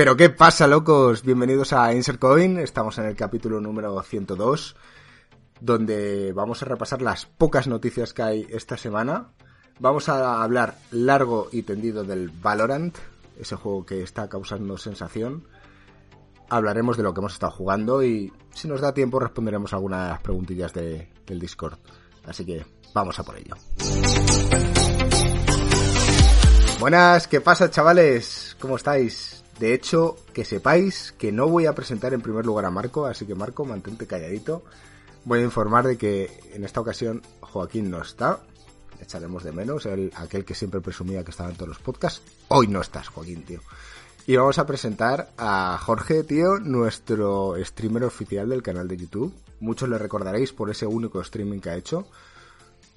Pero ¿qué pasa, locos? Bienvenidos a Insert Coin. Estamos en el capítulo número 102, donde vamos a repasar las pocas noticias que hay esta semana. Vamos a hablar largo y tendido del Valorant, ese juego que está causando sensación. Hablaremos de lo que hemos estado jugando y, si nos da tiempo, responderemos algunas preguntillas de, del Discord. Así que vamos a por ello. Buenas, ¿qué pasa chavales? ¿Cómo estáis? De hecho, que sepáis que no voy a presentar en primer lugar a Marco, así que Marco, mantente calladito. Voy a informar de que en esta ocasión Joaquín no está. Echaremos de menos, el, aquel que siempre presumía que estaba en todos los podcasts. Hoy no estás, Joaquín, tío. Y vamos a presentar a Jorge, tío, nuestro streamer oficial del canal de YouTube. Muchos le recordaréis por ese único streaming que ha hecho.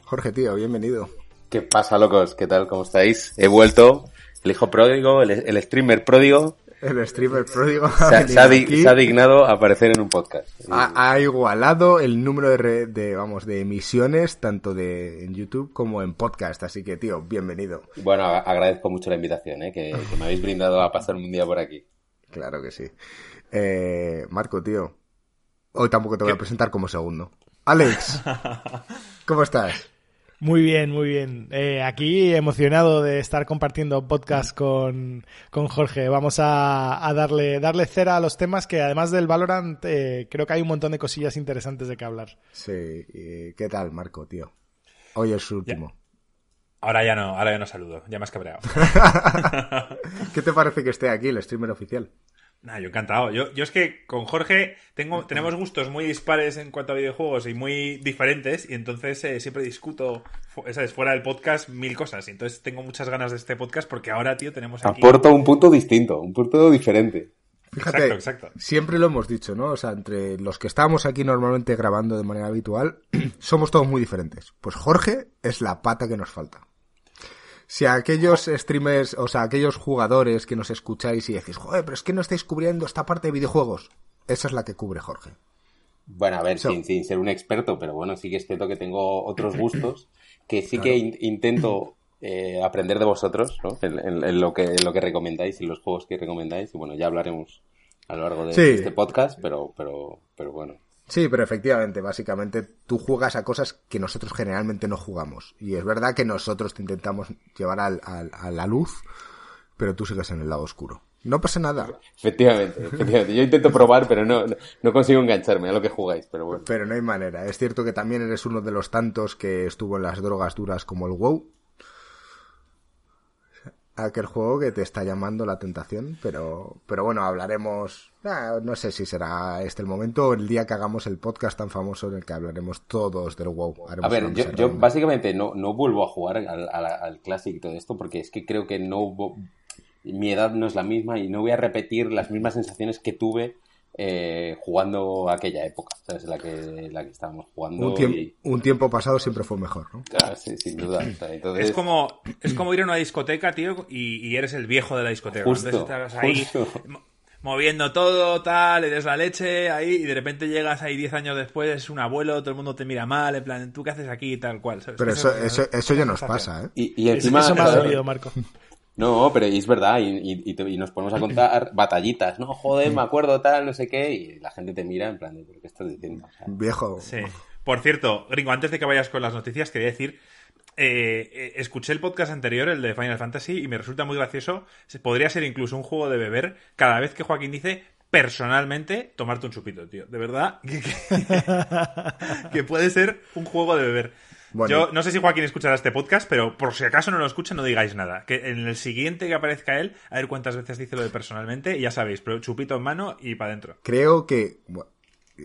Jorge, tío, bienvenido. ¿Qué pasa, locos? ¿Qué tal? ¿Cómo estáis? He vuelto, el hijo pródigo, el, el streamer pródigo. El streamer pródigo se, ha, se, ha se, ha dignado a aparecer en un podcast. Ha, ha igualado el número de, re, de, vamos, de emisiones, tanto de en YouTube como en podcast. Así que, tío, bienvenido. Bueno, agradezco mucho la invitación, ¿eh? que, que me habéis brindado a pasar un día por aquí. Claro que sí. Eh, Marco, tío, hoy tampoco te voy a presentar como segundo. Alex, ¿cómo estás? Muy bien, muy bien. Eh, aquí emocionado de estar compartiendo podcast con, con Jorge. Vamos a, a, darle, darle cera a los temas que además del Valorant eh, creo que hay un montón de cosillas interesantes de que hablar. Sí, ¿y qué tal Marco, tío? Hoy es su último. Ya. Ahora ya no, ahora ya no saludo, ya me has cabreado. ¿Qué te parece que esté aquí el streamer oficial? Nah, yo encantado. Yo, yo es que con Jorge tengo, tenemos gustos muy dispares en cuanto a videojuegos y muy diferentes, y entonces eh, siempre discuto, ¿sabes? Fuera del podcast, mil cosas. Y entonces tengo muchas ganas de este podcast porque ahora, tío, tenemos aquí. Aporta un punto distinto, un punto diferente. Fíjate, exacto, exacto. siempre lo hemos dicho, ¿no? O sea, entre los que estamos aquí normalmente grabando de manera habitual, somos todos muy diferentes. Pues Jorge es la pata que nos falta si a aquellos streamers, o sea, a aquellos jugadores que nos escucháis y decís, joder, pero es que no estáis cubriendo esta parte de videojuegos, esa es la que cubre Jorge. Bueno, a ver, so. sin, sin, ser un experto, pero bueno, sí que es cierto que tengo otros gustos que sí claro. que in intento eh, aprender de vosotros, ¿no? En, en, en, lo que, en lo que recomendáis y los juegos que recomendáis. Y bueno, ya hablaremos a lo largo de, sí. este podcast, pero, pero, pero bueno. Sí, pero efectivamente, básicamente tú juegas a cosas que nosotros generalmente no jugamos. Y es verdad que nosotros te intentamos llevar al, al, a la luz, pero tú sigues en el lado oscuro. No pasa nada. Efectivamente, efectivamente. Yo intento probar, pero no, no consigo engancharme a lo que jugáis, pero bueno. Pero no hay manera. Es cierto que también eres uno de los tantos que estuvo en las drogas duras como el WoW. Aquel juego que te está llamando la tentación, pero, pero bueno, hablaremos. Ah, no sé si será este el momento o el día que hagamos el podcast tan famoso en el que hablaremos todos del WoW. Haremos a ver, yo, yo, básicamente no, no vuelvo a jugar al, al, al Classic y todo esto porque es que creo que no. Mi edad no es la misma y no voy a repetir las mismas sensaciones que tuve eh, jugando aquella época, ¿sabes? La que, la que estábamos jugando. Un, y... un tiempo pasado siempre fue mejor, ¿no? Claro, sí, sin duda. Entonces... Es, como, es como ir a una discoteca, tío, y, y eres el viejo de la discoteca. Justo, Entonces estás ahí justo. Moviendo todo, tal, le des la leche ahí, y de repente llegas ahí 10 años después, es un abuelo, todo el mundo te mira mal, en plan, ¿tú qué haces aquí? Tal cual. ¿sabes? Pero eso, eso, eso ya nos pasa, ¿eh? Y, y encima. Eso, eso me ha dolido, Marco. No, pero es verdad, y, y, y, nos ponemos a contar batallitas, ¿no? Joder, me acuerdo tal, no sé qué, y la gente te mira en plan, ¿pero qué estás diciendo? O sea, Viejo. Sí. Por cierto, Gringo, antes de que vayas con las noticias, quería decir, eh, escuché el podcast anterior, el de Final Fantasy, y me resulta muy gracioso, podría ser incluso un juego de beber, cada vez que Joaquín dice, personalmente, tomarte un chupito, tío. De verdad, que, que, que puede ser un juego de beber. Bueno. Yo no sé si Joaquín escuchará este podcast, pero por si acaso no lo escucha, no digáis nada. Que en el siguiente que aparezca él, a ver cuántas veces dice lo de personalmente, y ya sabéis, pero chupito en mano y para adentro. Creo que. Bueno,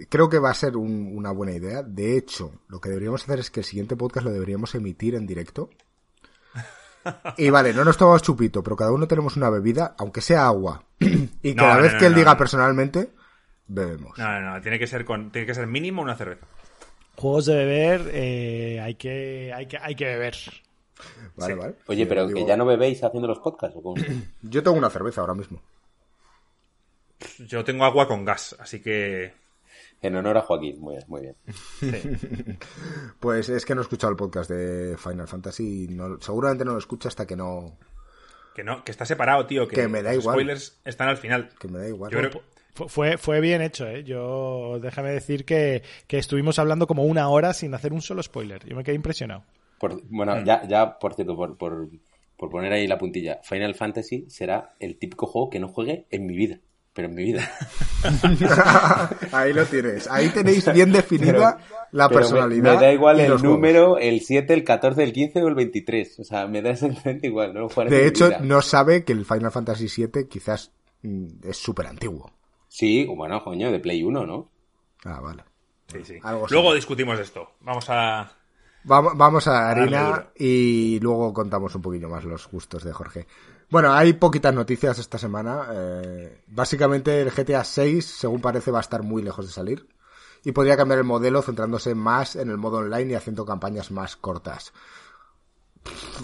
creo que va a ser un, una buena idea. De hecho, lo que deberíamos hacer es que el siguiente podcast lo deberíamos emitir en directo. Y vale, no nos tomamos chupito, pero cada uno tenemos una bebida, aunque sea agua. y cada no, vez no, que él diga personalmente, bebemos. No, no, no, tiene que ser con, tiene que ser mínimo una cerveza juegos de beber eh, hay que hay que hay que beber vale, sí. vale. oye pero digo... que ya no bebéis haciendo los podcasts ¿o cómo? yo tengo una cerveza ahora mismo yo tengo agua con gas así que en honor a Joaquín muy bien, muy bien. Sí. pues es que no he escuchado el podcast de Final Fantasy y no, seguramente no lo escucho hasta que no que no, que está separado, tío. Que, me da los igual. spoilers están al final. Que me da igual. Yo creo- Fue, fue bien hecho, ¿eh? Yo, déjame decir que, que estuvimos hablando como una hora sin hacer un solo spoiler. Yo me quedé impresionado. Por- bueno, Mm. ya, ya, por cierto, por, por, por poner ahí la puntilla, Final Fantasy será el típico juego que no juegue en mi vida. Pero en mi vida. Ahí lo tienes. Ahí tenéis bien definida la Pero personalidad. Me, da igual el juegos. número, el 7, el 14, el 15 o el 23. O sea, me da exactamente igual. No lo De hecho, vida. no sabe que el Final Fantasy VII quizás mm, es súper antiguo. Sí, bueno, coño, de Play 1, ¿no? Ah, vale. Sí, sí. Algo Luego discutimos esto. Vamos a. Vamos, vamos a harina y luego contamos un poquillo más los gustos de Jorge. Bueno, hay poquitas noticias esta semana. Eh, básicamente el GTA 6, según parece, va a estar muy lejos de salir. Y podría cambiar el modelo centrándose más en el modo online y haciendo campañas más cortas.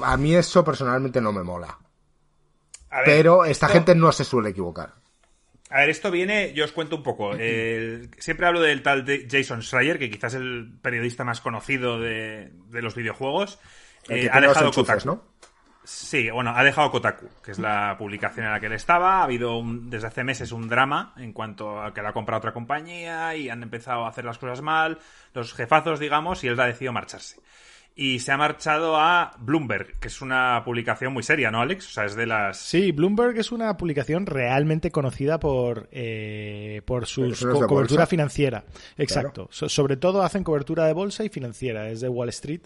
A mí eso personalmente no me mola. a ver, Pero esta esto- gente no se suele equivocar. A ver, esto viene, yo os cuento un poco. Siempre hablo del tal de Jason Schreier, que quizás es el periodista más conocido de, de los videojuegos. El Eh, que ha tiene los dejado enchufes, Kotaku. ¿no? Sí, bueno, ha dejado Kotaku, que es la publicación en la que él estaba. Ha habido un- desde hace meses un drama en cuanto a que la ha comprado otra compañía y han empezado a hacer las cosas mal, los jefazos, digamos, y él ha decidido marcharse. Y se ha marchado a Bloomberg, que es una publicación muy seria, ¿no, Alex? O sea, es de las... Sí, Bloomberg es una publicación realmente conocida por, eh, por su cobertura bolsa. financiera. Exacto. So- sobre todo hacen cobertura de bolsa y financiera, es de Wall Street.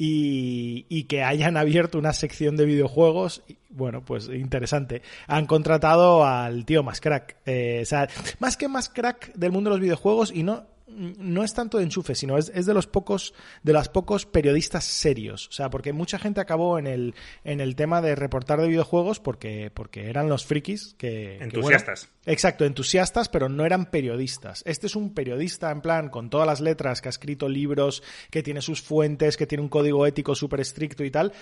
Y, y que hayan abierto una sección de videojuegos, bueno, pues interesante. Han contratado al tío más crack. Eh, o sea, más que más crack del mundo de los videojuegos y no no es tanto de enchufe, sino es, es de los pocos, de los pocos periodistas serios. O sea, porque mucha gente acabó en el, en el tema de reportar de videojuegos porque, porque eran los frikis que. que, bueno, Entusiastas. exacto, entusiastas, pero no eran periodistas. Este es un periodista, en plan, con todas las letras, que ha escrito libros, que tiene sus fuentes, que tiene un código ético súper estricto y tal.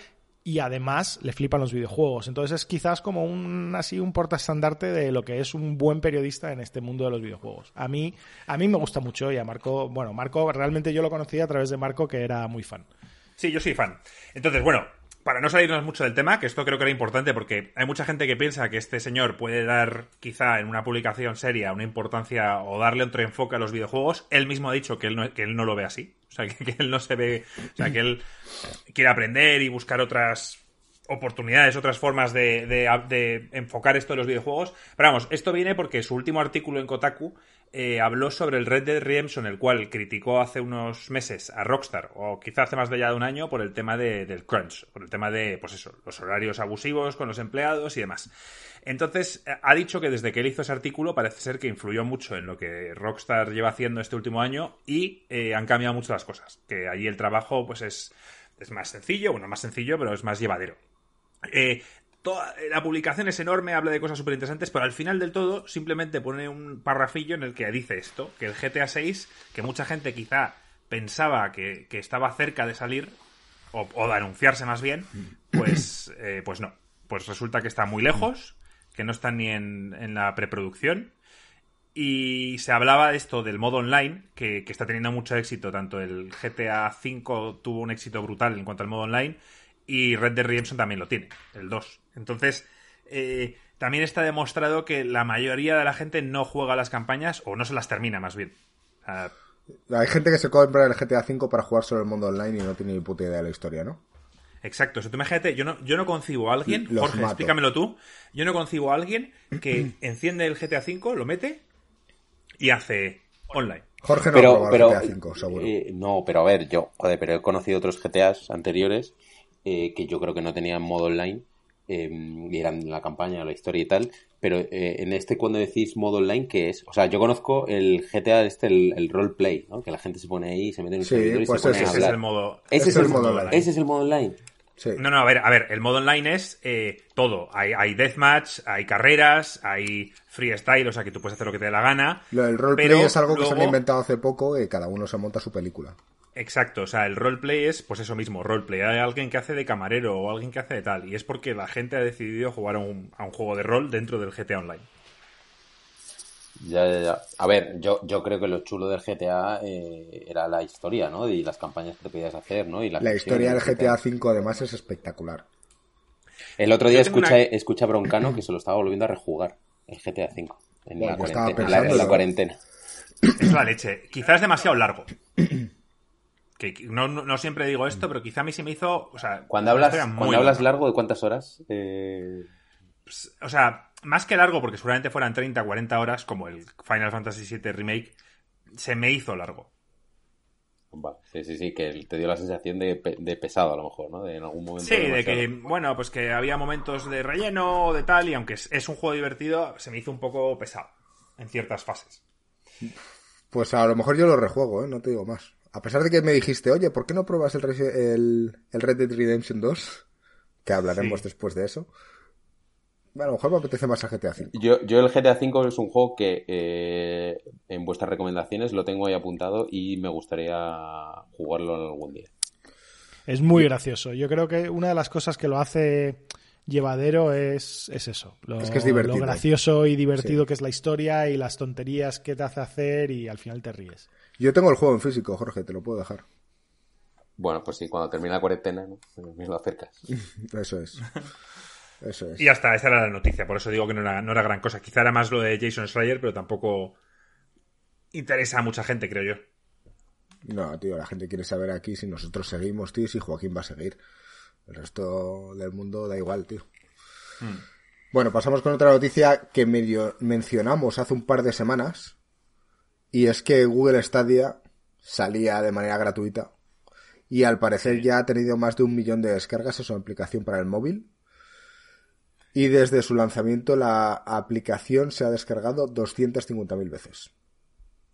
Y además le flipan los videojuegos. Entonces es quizás como un así un portaestandarte de lo que es un buen periodista en este mundo de los videojuegos. A mí, a mí me gusta mucho y a Marco, bueno, Marco realmente yo lo conocí a través de Marco, que era muy fan. Sí, yo soy fan. Entonces, bueno, para no salirnos mucho del tema, que esto creo que era importante porque hay mucha gente que piensa que este señor puede dar, quizá en una publicación seria, una importancia o darle otro enfoque a los videojuegos. Él mismo ha dicho que él no, que él no lo ve así. O sea, que, que él no se ve. O sea, que él quiere aprender y buscar otras oportunidades, otras formas de, enfocar esto de los videojuegos. Pero vamos, esto viene porque su último artículo en Kotaku eh, habló sobre el Red Dead Redemption, el cual criticó hace unos meses a Rockstar, o quizá hace más de ya de un año, por el tema de- del crunch, por el tema de, pues eso, los horarios abusivos con los empleados y demás. Entonces, ha dicho que desde que él hizo ese artículo parece ser que influyó mucho en lo que Rockstar lleva haciendo este último año y eh, han cambiado mucho las cosas. Que allí el trabajo pues es, es más sencillo, bueno, más sencillo, pero es más llevadero. Eh, toda, la publicación es enorme, habla de cosas súper interesantes, pero al final del todo simplemente pone un parrafillo en el que dice esto, que el GTA 6, que mucha gente quizá pensaba que, estaba cerca de salir, o, o de anunciarse más bien, pues, eh, pues no. Pues resulta que está muy lejos, que no está ni en, en la preproducción, y se hablaba de esto del modo online, que, que está teniendo mucho éxito. Tanto el GTA V tuvo un éxito brutal en cuanto al modo online, y Red Dead Redemption también lo tiene, el 2. Entonces, eh, también está demostrado que la mayoría de la gente no juega las campañas, o no se las termina más bien. Hay gente que se compra el GTA V para jugar solo el mundo online y no tiene ni puta idea de la historia, ¿no? Exacto, o sea, tú imagínate, yo no, yo no concibo a alguien, Los Jorge, mato. explícamelo tú, yo no concibo a alguien que enciende el GTA V, lo mete y hace online. Jorge no pero, ha probado pero el GTA V, seguro. eh, no, pero a ver, yo, joder, pero he conocido otros GTAs anteriores eh, que yo creo que no tenían modo online eh, y eran la campaña, la historia y tal. Pero eh, en este, cuando decís modo online, ¿qué es? O sea, yo conozco el GTA, este, el, el roleplay, ¿no? Que la gente se pone ahí, se mete en un Sí, servidor y pues se pone ese a Ese es hablar. el modo... Ese es el modo online. Ese es el modo online. Sí. No, no, a ver, a ver, el modo online es eh, todo. Hay, hay deathmatch, hay carreras, hay freestyle, o sea que tú puedes hacer lo que te dé la gana. Lo del roleplay es algo que se han luego- inventado hace poco y cada uno se monta su película. Exacto, o sea, el roleplay es pues eso mismo, roleplay. Hay alguien que hace de camarero o alguien que hace de tal. Y es porque la gente ha decidido jugar a un, a un juego de rol dentro del GTA Online. Ya, ya, ya. A ver, yo, yo creo que lo chulo del GTA eh, era la historia, ¿no? Y las campañas que te podías hacer, ¿no? Y La historia del GTA. V además es espectacular. El otro día escucha, escucha Broncano que se lo estaba volviendo a rejugar, el GTA V, en, la, cuarentena, Es la leche. Quizás es demasiado largo. Que no, siempre digo esto, pero quizá a mí se me hizo. O sea, cuando hablas, cuando hablas largo, ¿de cuántas horas? Eh, pues, o sea, más que largo, porque seguramente fueran 30, 40 horas, como el Final Fantasy VII Remake, se me hizo largo. sí, sí, sí, que te dio la sensación de, pesado a lo mejor, ¿no? De en algún momento. Sí, de que, bueno, pues que había momentos de relleno o de tal, y aunque es, un juego divertido, se me hizo un poco pesado en ciertas fases. Pues a lo mejor yo lo rejuego, ¿eh? No te digo más. A pesar de que me dijiste, oye, ¿por qué no pruebas el, el, Red Dead Redemption 2? Que hablaremos después de eso. Bueno, a lo mejor me apetece más el GTA V. Yo, yo el GTA V es un juego que eh, en vuestras recomendaciones lo tengo ahí apuntado y me gustaría jugarlo algún día. Es muy gracioso. Yo creo que una de las cosas que lo hace llevadero es, es eso. Lo, es que es divertido. Lo gracioso y divertido que es la historia y las tonterías que te hace hacer y al final te ríes. Yo tengo el juego en físico, Jorge, te lo puedo dejar. Bueno, pues sí, cuando termine la cuarentena, ¿no? me lo acercas. eso es. Eso es. Y ya está, esa era la noticia, por eso digo que no era, no era gran cosa. Quizá era más lo de Jason Schreier, pero tampoco interesa a mucha gente, creo yo. No, tío, la gente quiere saber aquí si nosotros seguimos, tío, y si Joaquín va a seguir. El resto del mundo da igual, tío. Hmm. Bueno, pasamos con otra noticia que medio mencionamos hace un par de semanas. Y es que Google Stadia salía de manera gratuita. Y al parecer ya ha tenido más de un millón de descargas en su aplicación para el móvil. Y desde su lanzamiento la aplicación se ha descargado 250.000 veces.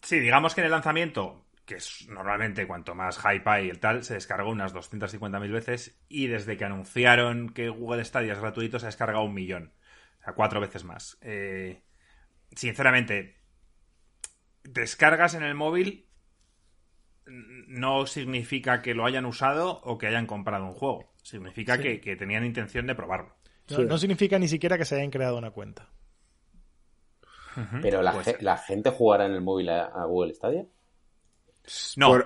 Sí, digamos que en el lanzamiento, que es normalmente cuanto más hype hay y tal, se descargó unas 250.000 veces y desde que anunciaron que Google Stadia es gratuito se ha descargado un millón. O sea, cuatro veces más. Eh, sinceramente, descargas en el móvil no significa que lo hayan usado o que hayan comprado un juego. Significa que, tenían intención de probarlo. No, significa ni siquiera que se hayan creado una cuenta. Pero la, la, gente jugará en el móvil a, Google Stadia. No.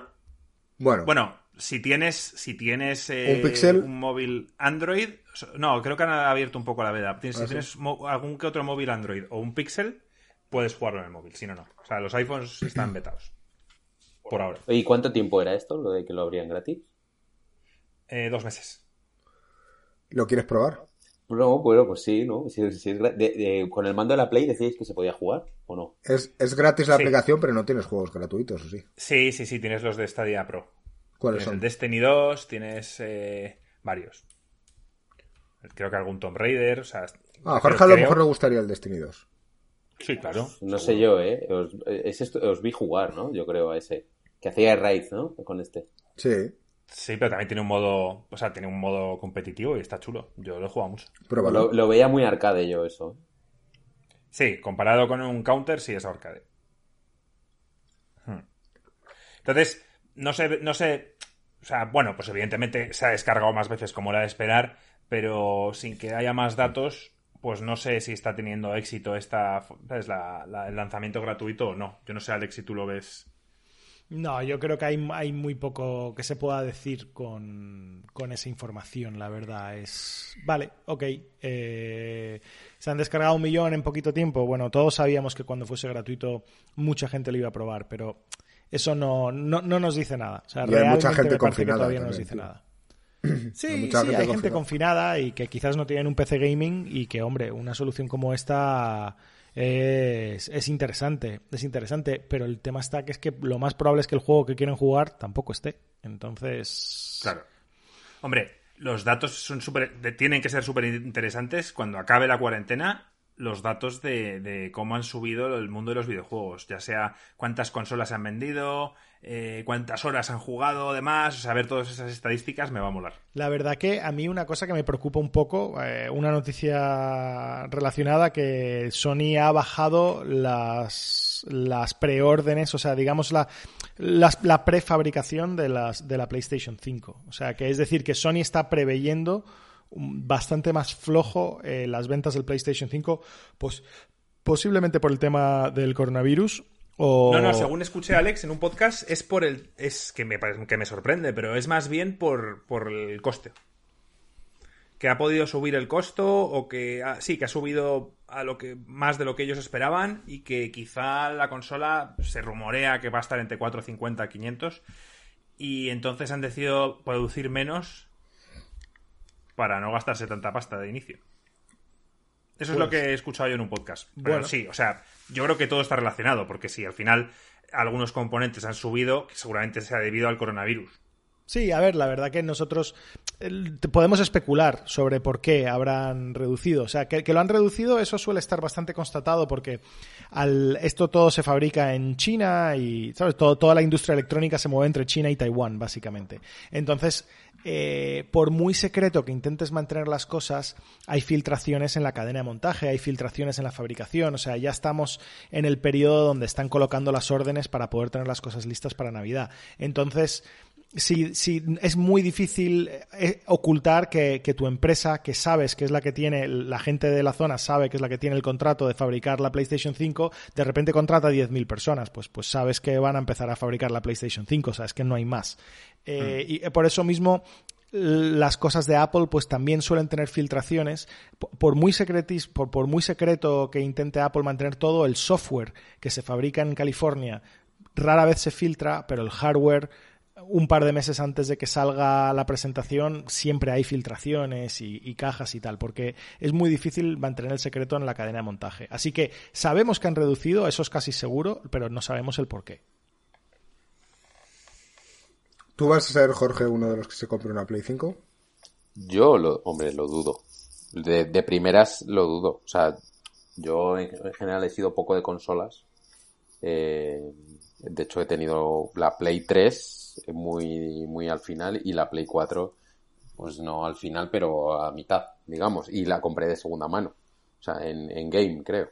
Bueno. bueno, si tienes, si tienes eh, ¿Un, móvil Android, no, creo que han abierto un poco la veda. Si ah, tienes algún que otro móvil Android o un Pixel, puedes jugarlo en el móvil. Si no, no. O sea, los iPhones están vetados. Por ahora. ¿Y cuánto tiempo era esto, lo de que lo abrían gratis? Eh, dos meses. ¿Lo quieres probar? No, bueno, pues sí, ¿no? con el mando de la Play decíais que se podía jugar, ¿o no? Es, gratis la aplicación, pero no tienes juegos gratuitos, ¿o sí? Sí, sí, sí, tienes los de Stadia Pro. ¿Cuáles son? El Destiny 2, tienes eh, varios. Creo que algún Tomb Raider, o sea... Ah, a Jorge a lo mejor le gustaría el Destiny 2. Sí, claro. No sé yo, ¿eh? Os, os vi jugar, ¿no? Yo creo a ese. Que hacía Raid, ¿no? Con este. Sí. Sí, pero también tiene un modo, o sea, tiene un modo competitivo y está chulo. Yo lo he jugado mucho. Pero lo, veía muy arcade yo eso. Sí, comparado con un counter, sí es arcade. Hmm. Entonces, no sé, no sé, o sea, bueno, pues evidentemente se ha descargado más veces como era de esperar, pero sin que haya más datos, pues no sé si está teniendo éxito esta, ¿sabes? el lanzamiento gratuito o no. Yo no sé, Alex, si tú lo ves no, yo creo que hay, hay muy poco que se pueda decir con, esa información, la verdad. Es. Vale, ok. Eh, se han descargado un millón en poquito tiempo. Bueno, todos sabíamos que cuando fuese gratuito mucha gente lo iba a probar, pero eso no, no, nos dice nada. O sea, hay mucha gente confinada. todavía no nos dice nada. Sí, sí, hay gente confinada y que quizás no tienen un PC gaming y que, hombre, una solución como esta es, interesante, es interesante, pero el tema está que es que lo más probable es que el juego que quieren jugar tampoco esté. Entonces. Claro. Hombre, los datos son super, tienen que ser súper interesantes cuando acabe la cuarentena. Los datos de, de, cómo han subido el mundo de los videojuegos, ya sea cuántas consolas se han vendido, eh, cuántas horas han jugado, demás, saber todas esas estadísticas me va a molar. La verdad que a mí una cosa que me preocupa un poco, eh, una noticia relacionada que Sony ha bajado las, las preórdenes, o sea, digamos la, la prefabricación de, las, de la PlayStation 5. O sea, que es decir, que Sony está preveyendo bastante más flojo eh, las ventas del PlayStation 5, pues posiblemente por el tema del coronavirus no, no, según escuché a Alex en un podcast, es por el. es que me, que me sorprende, pero es más bien por, por el coste. que ha podido subir el costo o que sí, que ha subido a lo que más de lo que ellos esperaban y que quizá la consola se rumorea que va a estar entre 450 y 500 y entonces han decidido producir menos para no gastarse tanta pasta de inicio. Eso es lo pues que he escuchado yo en un podcast. bueno. sí, o sea, yo creo que todo está relacionado, porque si al final algunos componentes han subido, seguramente sea debido al coronavirus. Sí, a ver, la verdad que nosotros podemos especular sobre por qué habrán reducido. O sea, que, lo han reducido, eso suele estar bastante constatado porque al, esto todo se fabrica en China y, ¿sabes? Toda la industria electrónica se mueve entre China y Taiwán, básicamente. Entonces, eh, por muy secreto que intentes mantener las cosas, hay filtraciones en la cadena de montaje, hay filtraciones en la fabricación, o sea, ya estamos en el periodo donde están colocando las órdenes para poder tener las cosas listas para Navidad. Entonces, si, si es muy difícil eh, ocultar que, tu empresa, que sabes que es la que tiene, la gente de la zona sabe que es la que tiene el contrato de fabricar la PlayStation 5, de repente contrata 10.000 personas, pues, pues sabes que van a empezar a fabricar la PlayStation 5, sabes que no hay más. Eh, mm. Y eh, por eso mismo las cosas de Apple pues también suelen tener filtraciones. Por muy, secretis, por, por muy secreto que intente Apple mantener todo, el software que se fabrica en California rara vez se filtra, pero el hardware un par de meses antes de que salga la presentación siempre hay filtraciones y, cajas y tal, porque es muy difícil mantener el secreto en la cadena de montaje. Así que sabemos que han reducido, eso es casi seguro, pero no sabemos el por qué. ¿Tú vas a ser, Jorge, uno de los que se compre una Play 5? Yo, lo, hombre, lo dudo. De, primeras lo dudo. O sea, yo en, general he sido poco de consolas. Eh, de hecho, he tenido la Play 3 muy, muy al final y la Play 4, pues no al final, pero a mitad, digamos, y la compré de segunda mano, o sea, en, en game, creo.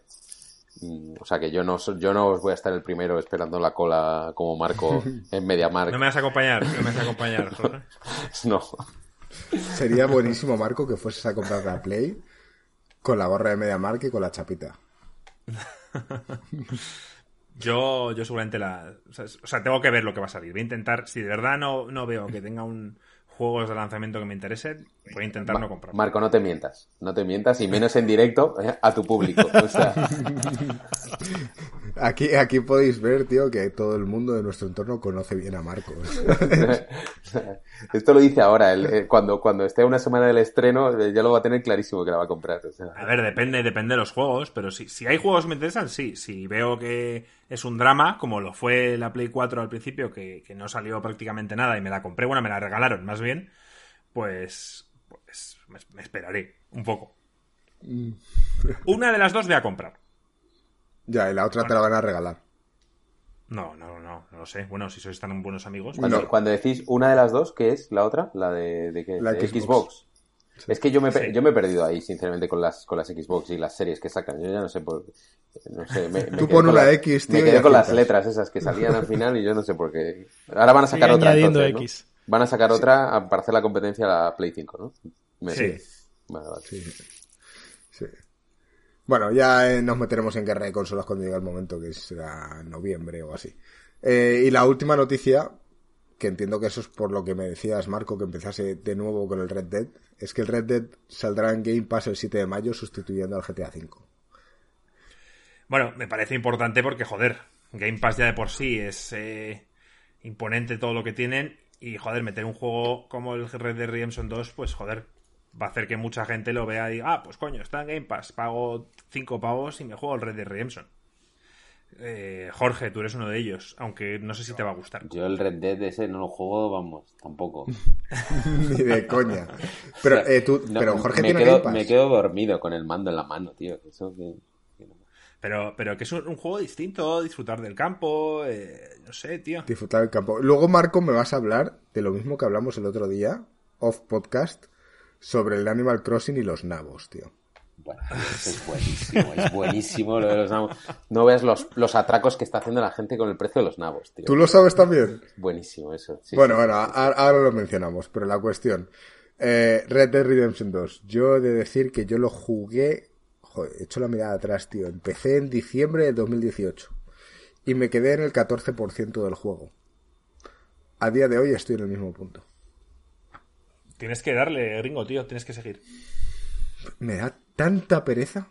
Mm, o sea que yo no yo no os voy a estar el primero esperando la cola como Marco en MediaMark. No me vas a acompañar, no me vas a acompañar, no. Sería buenísimo, Marco, que fueses a comprar la Play con la gorra de MediaMark y con la chapita. Yo, yo seguramente la. O sea, tengo que ver lo que va a salir. Voy a intentar, si de verdad no, no veo que tenga un juegos de lanzamiento que me interese, voy a intentar no comprar. Marco, no te mientas. No te mientas, y menos en directo eh, a tu público. O sea... Aquí, aquí podéis ver, tío, que todo el mundo de nuestro entorno conoce bien a Marcos. Esto lo dice ahora. Eh, cuando, cuando esté una semana del estreno, eh, ya lo va a tener clarísimo que la va a comprar. A ver, depende, depende de los juegos, pero si, si hay juegos que me interesan, sí. Si veo que es un drama, como lo fue la Play 4 al principio, que, que no salió prácticamente nada y me la compré, bueno, me la regalaron más bien, pues, pues me, esperaré un poco. Mm. Una de las dos voy a comprar. Ya, y la otra te la van a regalar. No, no, no, no lo sé. Bueno, si sois tan buenos amigos. Cuando, cuando decís una de las dos, ¿qué es la otra? La de, de, la Xbox. Es que yo me, yo me he perdido ahí, sinceramente, con las, con las Xbox y las series que sacan. Yo ya no sé por. No sé, me, Tú pones una X, tío. Me quedé con las letras esas que salían al final y yo no sé por qué. Ahora van a sacar otra. Entonces, Van a sacar otra para hacer la competencia a la Play 5, ¿no? Sí. Vale, vale. Sí. sí. Bueno, ya eh, nos meteremos en guerra de consolas cuando llegue el momento, que será noviembre o así. Eh, y la última noticia, que entiendo que eso es por lo que me decías, Marco, que empezase de nuevo con el Red Dead, es que el Red Dead saldrá en Game Pass el 7 de mayo sustituyendo al GTA V. Bueno, me parece importante porque, joder, Game Pass ya de por sí es eh, imponente todo lo que tienen y, joder, meter un juego como el Red Dead Redemption 2, pues, joder, va a hacer que mucha gente lo vea y diga, ah, pues coño, está en Game Pass, pago 5 pavos y me juego el Red Dead Redemption. Eh, Jorge, tú eres uno de ellos, aunque no sé si te va a gustar. Yo el Red Dead ese no lo juego, vamos, tampoco. Ni de coña. Pero, eh, tú, pero Jorge me tiene quedo, Game Pass. Me quedo dormido con el mando en la mano, tío. Eso Pero, pero que es un, juego distinto, disfrutar del campo, eh, no sé, tío. Disfrutar del campo. Luego, Marco, me vas a hablar de lo mismo que hablamos el otro día, off podcast, sobre el Animal Crossing y los nabos, tío. Bueno, es buenísimo, es buenísimo lo de los nabos. No ves los, los atracos que está haciendo la gente con el precio de los nabos, tío. ¿Tú lo sabes también? Buenísimo eso. bueno, bueno, ahora, lo mencionamos, pero la cuestión. Eh, Red Dead Redemption 2. Yo he de decir que yo lo jugué. Joder, he hecho la mirada atrás, tío. Empecé en diciembre de 2018. Y me quedé en el 14% del juego. A día de hoy estoy en el mismo punto. Tienes que darle, gringo, tío, tienes que seguir. Me da tanta pereza.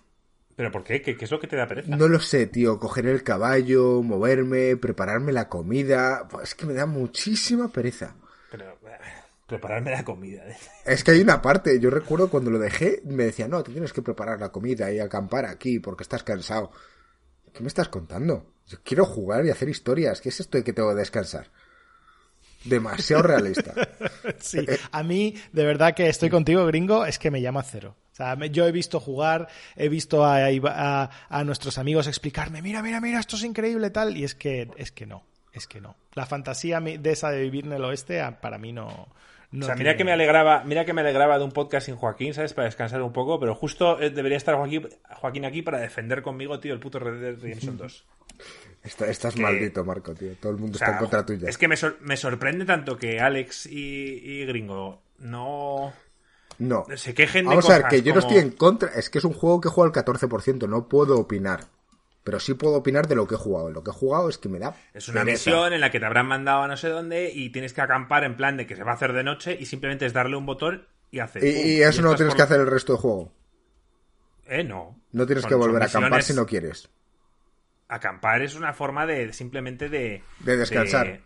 ¿Pero por qué? ¿Qué, es lo que te da pereza? No lo sé, tío. Coger el caballo, moverme, prepararme la comida. es que me da muchísima pereza. Pero, eh, prepararme la comida. Es que hay una parte, yo recuerdo cuando lo dejé, me decía, no, te tienes que preparar la comida y acampar aquí porque estás cansado. ¿Qué me estás contando? Yo quiero jugar y hacer historias. ¿Qué es esto de que tengo que descansar? Demasiado realista. sí, a mí, de verdad que estoy contigo, gringo, es que me llama cero. O sea, yo he visto jugar, he visto a, a, nuestros amigos explicarme, mira, mira, mira, esto es increíble tal, y es que, es que no, es que no. La fantasía de esa de vivir en el oeste, para mí no, o sea, mira que me alegraba, mira que me alegraba de un podcast sin Joaquín, ¿sabes? Para descansar un poco, pero justo eh, debería estar Joaquín, Joaquín aquí para defender conmigo, tío, el puto Red Dead Redemption 2. Estás maldito, Marco, tío. Todo el mundo está en contra tuya. Es que me, me sorprende tanto que Alex y, Gringo no... No. Se quejen de Vamos a ver, que yo no estoy en contra. Es que es un juego que juega al 14%. No puedo opinar pero sí puedo opinar de lo que he jugado. Lo que he jugado es que me da. Es una misión en la que te habrán mandado a no sé dónde y tienes que acampar en plan de que se va a hacer de noche y simplemente es darle un botón y hacer. Y, eso no tienes que hacer el resto del juego. Eh, no. No tienes que volver a acampar si no quieres. Acampar es una forma de simplemente de. De descansar.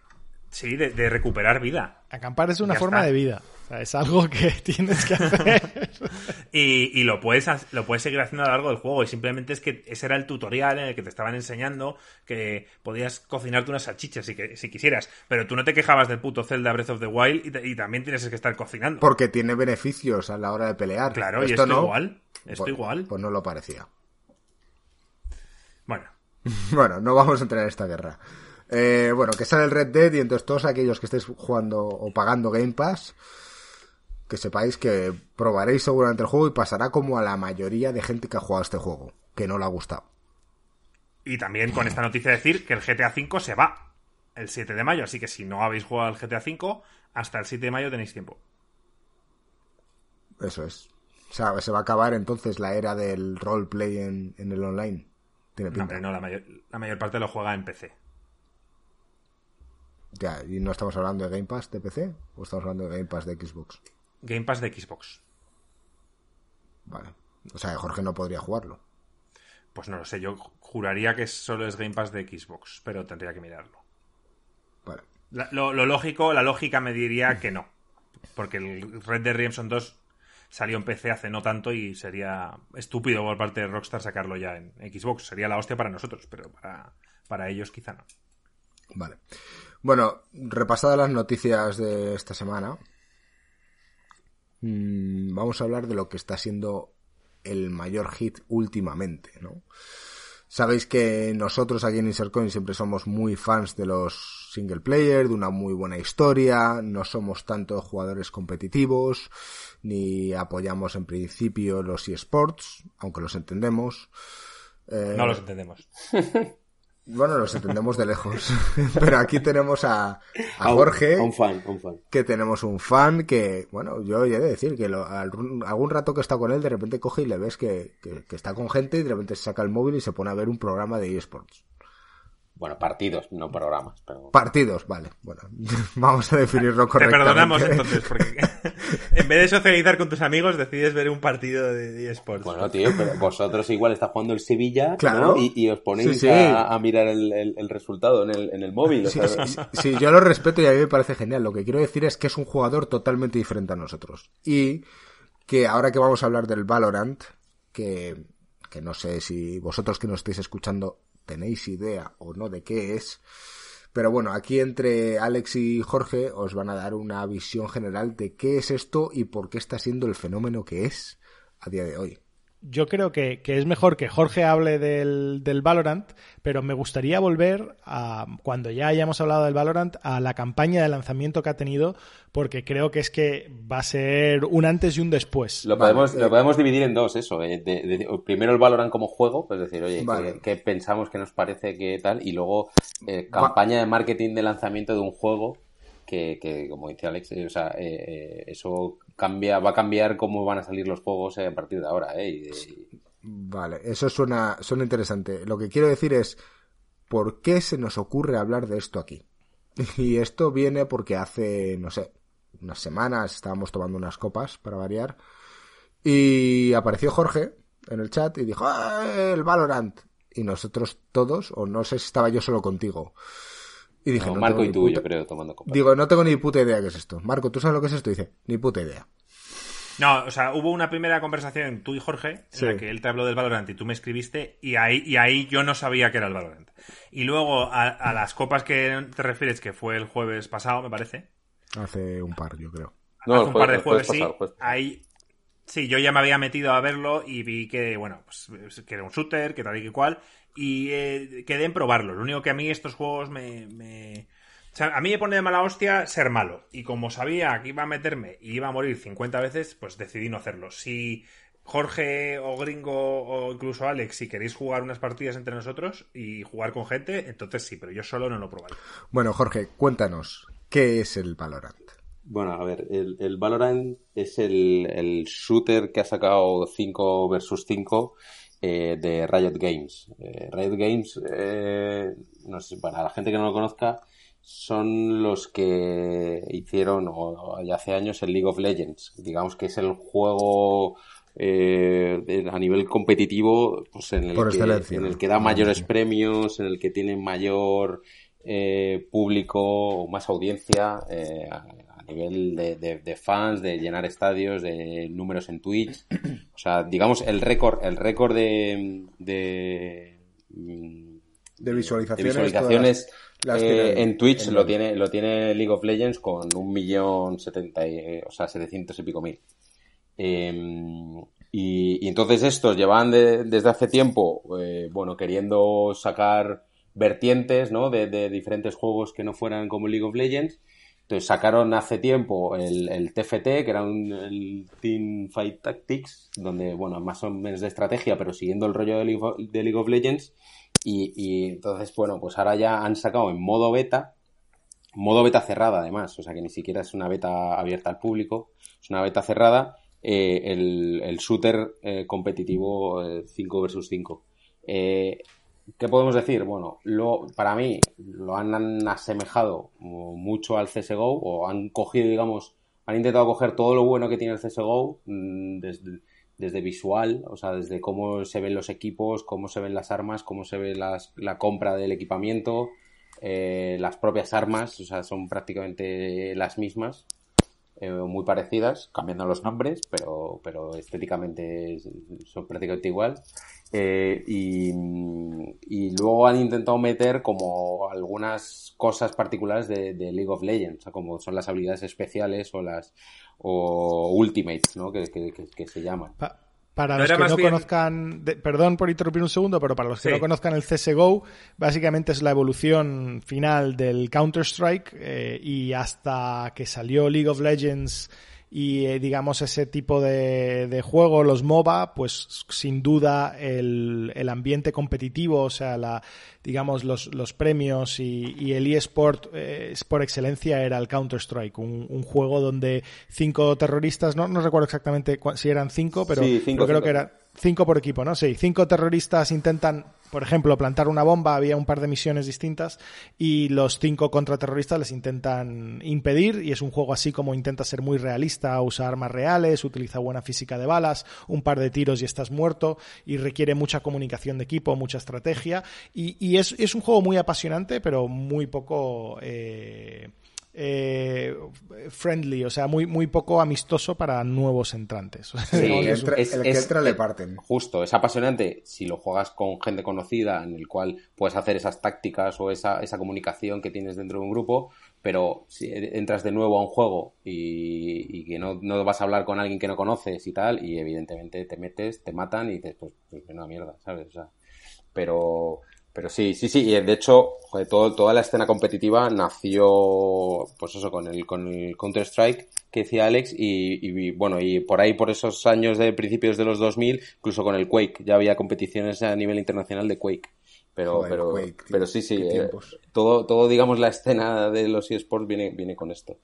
sí, de, recuperar vida. Acampar es una forma de vida es algo que tienes que hacer. y, lo, puedes, lo puedes seguir haciendo a lo largo del juego. Y simplemente es que ese era el tutorial en el que te estaban enseñando que podías cocinarte unas salchichas si, que, si quisieras. Pero tú no te quejabas del puto Zelda Breath of the Wild y, también tienes que estar cocinando. Porque tiene beneficios a la hora de pelear. Claro, y esto no, igual. Esto pues, igual. Pues no lo parecía. Bueno. bueno, no vamos a entrar en esta guerra. Eh, bueno, que sale el Red Dead y entonces todos aquellos que estéis jugando o pagando Game Pass que sepáis que probaréis seguramente el juego y pasará como a la mayoría de gente que ha jugado este juego, que no le ha gustado. Y también con esta noticia decir que el GTA V se va el 7 de mayo, así que si no habéis jugado al GTA V, hasta el 7 de mayo tenéis tiempo. Eso es. O sea, se va a acabar entonces la era del roleplay en, en el online. Tiene pinta. No, la, mayor, la mayor parte lo juega en PC. Ya, ¿y no estamos hablando de Game Pass de PC? ¿O estamos hablando de Game Pass de Xbox? Game Pass de Xbox. Vale. O sea, Jorge no podría jugarlo. Pues no lo sé, yo juraría que solo es Game Pass de Xbox, pero tendría que mirarlo. Vale. lo, lógico, la lógica me diría que no. Porque el Red Dead Redemption 2 salió en PC hace no tanto y sería estúpido por parte de Rockstar sacarlo ya en Xbox. Sería la hostia para nosotros, pero para, para ellos quizá no. Vale. Bueno, repasadas las noticias de esta semana, Mm, vamos a hablar de lo que está siendo el mayor hit últimamente, ¿no? Sabéis que nosotros aquí en Insercoin siempre somos muy fans de los single player, de una muy buena historia, no somos tanto jugadores competitivos, ni apoyamos en principio los eSports, aunque los entendemos. no los entendemos. Bueno, los entendemos de lejos. Pero aquí tenemos a, Jorge. un fan, un fan. Que tenemos un fan que, bueno, yo he de decir que algún, rato que está con él, de repente coge y le ves que, que, está con gente y de repente se saca el móvil y se pone a ver un programa de eSports. Bueno, partidos, no programas. Pero... Partidos, vale. Bueno, vamos a definirlo correctamente. Te perdonamos entonces, porque en vez de socializar con tus amigos, decides ver un partido de eSports. Bueno, tío, pero vosotros igual está jugando el Sevilla claro. y, os ponéis A, mirar el, resultado en el, en el móvil. Sí, yo lo respeto y a mí me parece genial. Lo que quiero decir es que es un jugador totalmente diferente a nosotros. Y que ahora que vamos a hablar del Valorant, que, que no sé si vosotros que nos estáis escuchando tenéis idea o no de qué es. Pero bueno, aquí entre Alex y Jorge os van a dar una visión general de qué es esto y por qué está siendo el fenómeno que es a día de hoy yo creo que, es mejor que Jorge hable del, del, Valorant, pero me gustaría volver a, cuando ya hayamos hablado del Valorant, a la campaña de lanzamiento que ha tenido, porque creo que es que va a ser un antes y un después. Lo podemos, lo podemos dividir en dos, eso. Eh, primero el Valorant como juego, pues decir, oye, ¿qué, pensamos que nos parece que tal? Y luego eh, campaña de marketing de lanzamiento de un juego que, como dice Alex, eh, o sea, eh, eh, eso cambia, va a cambiar cómo van a salir los juegos a partir de ahora. Vale, eso suena, suena interesante. Lo que quiero decir es, ¿por qué se nos ocurre hablar de esto aquí? Y esto viene porque hace, no sé, unas semanas, estábamos tomando unas copas para variar, y apareció Jorge en el chat y dijo, ¡Ah, el Valorant! Y nosotros todos, o no sé si estaba yo solo contigo, y dije, Marco y tú, yo creo, tomando copas. Digo, no tengo ni puta idea qué es esto. Marco, ¿tú sabes lo que es esto? Y dice, ni puta idea. No, o sea, hubo una primera conversación tú y Jorge en la que él te habló del Valorant y tú me escribiste y ahí, y ahí yo no sabía que era el Valorant. Y luego a, las copas que te refieres, que fue el jueves pasado, me parece. Hace un par, yo creo. Hace un par de jueves, sí. ahí, sí, yo ya me había metido a verlo y vi que, bueno, pues que era un shooter, que tal y que cual. Y eh, quedé en probarlo. Lo único que a mí estos juegos me a mí me pone de mala hostia ser malo. Y como sabía que iba a meterme y iba a morir 50 veces, pues decidí no hacerlo. Si Jorge o Gringo o incluso Alex, si queréis jugar unas partidas entre nosotros y jugar con gente, entonces sí, pero yo solo no lo probaré. Bueno, Jorge, cuéntanos, ¿qué es el Valorant? Bueno, a ver, el, Valorant es el, shooter que ha sacado 5 versus 5 eh, de Riot Games. Eh, Riot Games, eh, no sé, para la gente que no lo conozca, son los que hicieron o, hace años el League of Legends. Digamos que es el juego eh, a nivel competitivo pues en, el que, en el que da mayores premios, en el que tiene mayor eh, público o más audiencia eh, nivel de, fans, de llenar estadios, de números en Twitch. O sea, digamos el récord, el récord de, de, de visualizaciones, de visualizaciones eh, en Twitch lo tiene lo tiene League of Legends con un millón setenta o sea setecientos y pico mil em, y, entonces estos llevan desde hace tiempo eh, bueno queriendo sacar vertientes ¿no? de, diferentes juegos que no fueran como League of Legends entonces sacaron hace tiempo el, TFT que era un el Team Fight Tactics donde bueno más o menos de estrategia pero siguiendo el rollo de League of Legends y, entonces, bueno, pues ahora ya han sacado en modo beta, modo beta cerrada además, o sea que ni siquiera es una beta abierta al público, es una beta cerrada, eh, el, shooter eh, competitivo 5 eh, versus 5. ¿Qué podemos decir? Bueno, lo, para mí lo han, asemejado mucho al CSGO o han cogido, digamos, han intentado coger todo lo bueno que tiene el CSGO mm, desde, visual, o sea, desde cómo se ven los equipos, cómo se ven las armas, cómo se ve las, la compra del equipamiento, eh, las propias armas, o sea, son prácticamente las mismas, eh, muy parecidas, cambiando los nombres, pero, pero estéticamente son prácticamente igual. Eh, y, y, luego han intentado meter como algunas cosas particulares de, League of Legends, como son las habilidades especiales o las o Ultimates, ¿no? Que, se llaman. Para los que no conozcan, perdón por interrumpir un segundo, pero para los que no conozcan el CSGO, básicamente es la evolución final del Counter-Strike eh, y hasta que salió League of Legends y eh, digamos ese tipo de, de, juego, los MOBA, pues sin duda el, el ambiente competitivo, o sea, la, digamos los, los premios y, y el eSport eh, por excelencia era el Counter-Strike, un, un, juego donde cinco terroristas, no, no recuerdo exactamente si eran cinco, pero, creo que eran cinco por equipo, ¿no? Sí, cinco terroristas intentan por ejemplo, plantar una bomba, había un par de misiones distintas y los cinco contraterroristas les intentan impedir y es un juego así como intenta ser muy realista, usa armas reales, utiliza buena física de balas, un par de tiros y estás muerto y requiere mucha comunicación de equipo, mucha estrategia y, es, es, un juego muy apasionante pero muy poco... Eh, eh, friendly, o sea, muy, muy poco amistoso para nuevos entrantes. el que entra le parten. Justo, es apasionante si lo juegas con gente conocida en el cual puedes hacer esas tácticas o esa, esa comunicación que tienes dentro de un grupo, pero si entras de nuevo a un juego y, que no, no, vas a hablar con alguien que no conoces y tal, y evidentemente te metes, te matan y dices, pues, pues una mierda, ¿sabes? O sea, pero pero sí, sí, sí, y de hecho, todo, toda la escena competitiva nació, pues eso, con el, con el Counter-Strike que decía Alex, y, bueno, y por ahí, por esos años de principios de los 2000, incluso con el Quake, ya había competiciones a nivel internacional de Quake. Pero, pero, pero sí, sí, eh, todo, todo, digamos, la escena de los eSports viene, viene con esto.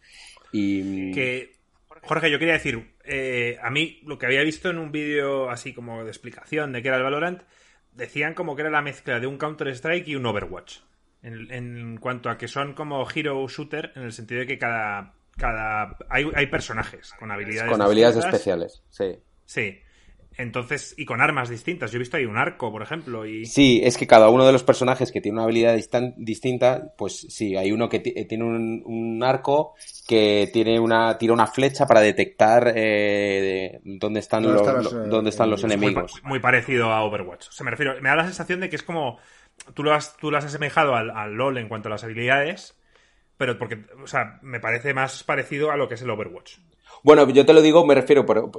Y... Que, Jorge, yo quería decir, eh, a mí lo que había visto en un vídeo así como de explicación de qué era el Valorant, decían como que era la mezcla de un Counter-Strike y un Overwatch. En, cuanto a que son como hero shooter, en el sentido de que cada cada hay, hay personajes con habilidades con habilidades especiales, sí. Sí. Entonces, y con armas distintas. Yo he visto ahí un arco, por ejemplo. Y... Sí, es que cada uno de los personajes que tiene una habilidad distinta, pues sí, hay uno que tiene un, arco que tiene una, tira una flecha para detectar eh, dónde están, los, dónde están los enemigos. Muy, parecido a Overwatch. O me refiero, me da la sensación de que es como. Tú lo has, tú lo has asemejado al, al LOL en cuanto a las habilidades, pero porque, o sea, me parece más parecido a lo que es el Overwatch. Bueno, yo te lo digo, me refiero, pero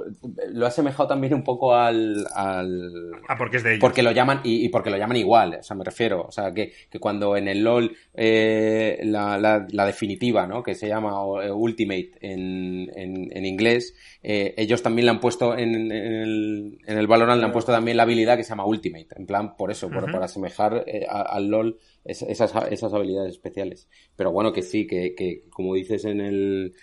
lo he asemejado también un poco al, al... Ah, porque es de ellos. Porque lo llaman, y, porque lo llaman igual, o sea, me refiero, o sea, que, que cuando en el LOL eh, la, la, definitiva, ¿no? Que se llama eh, Ultimate en, en, en inglés, eh, ellos también le han puesto en, el, en el Valorant, le han puesto también la habilidad que se llama Ultimate, en plan, por eso, por, asemejar eh, al LOL esas, esas habilidades especiales. Pero bueno, que sí, que, que como dices en el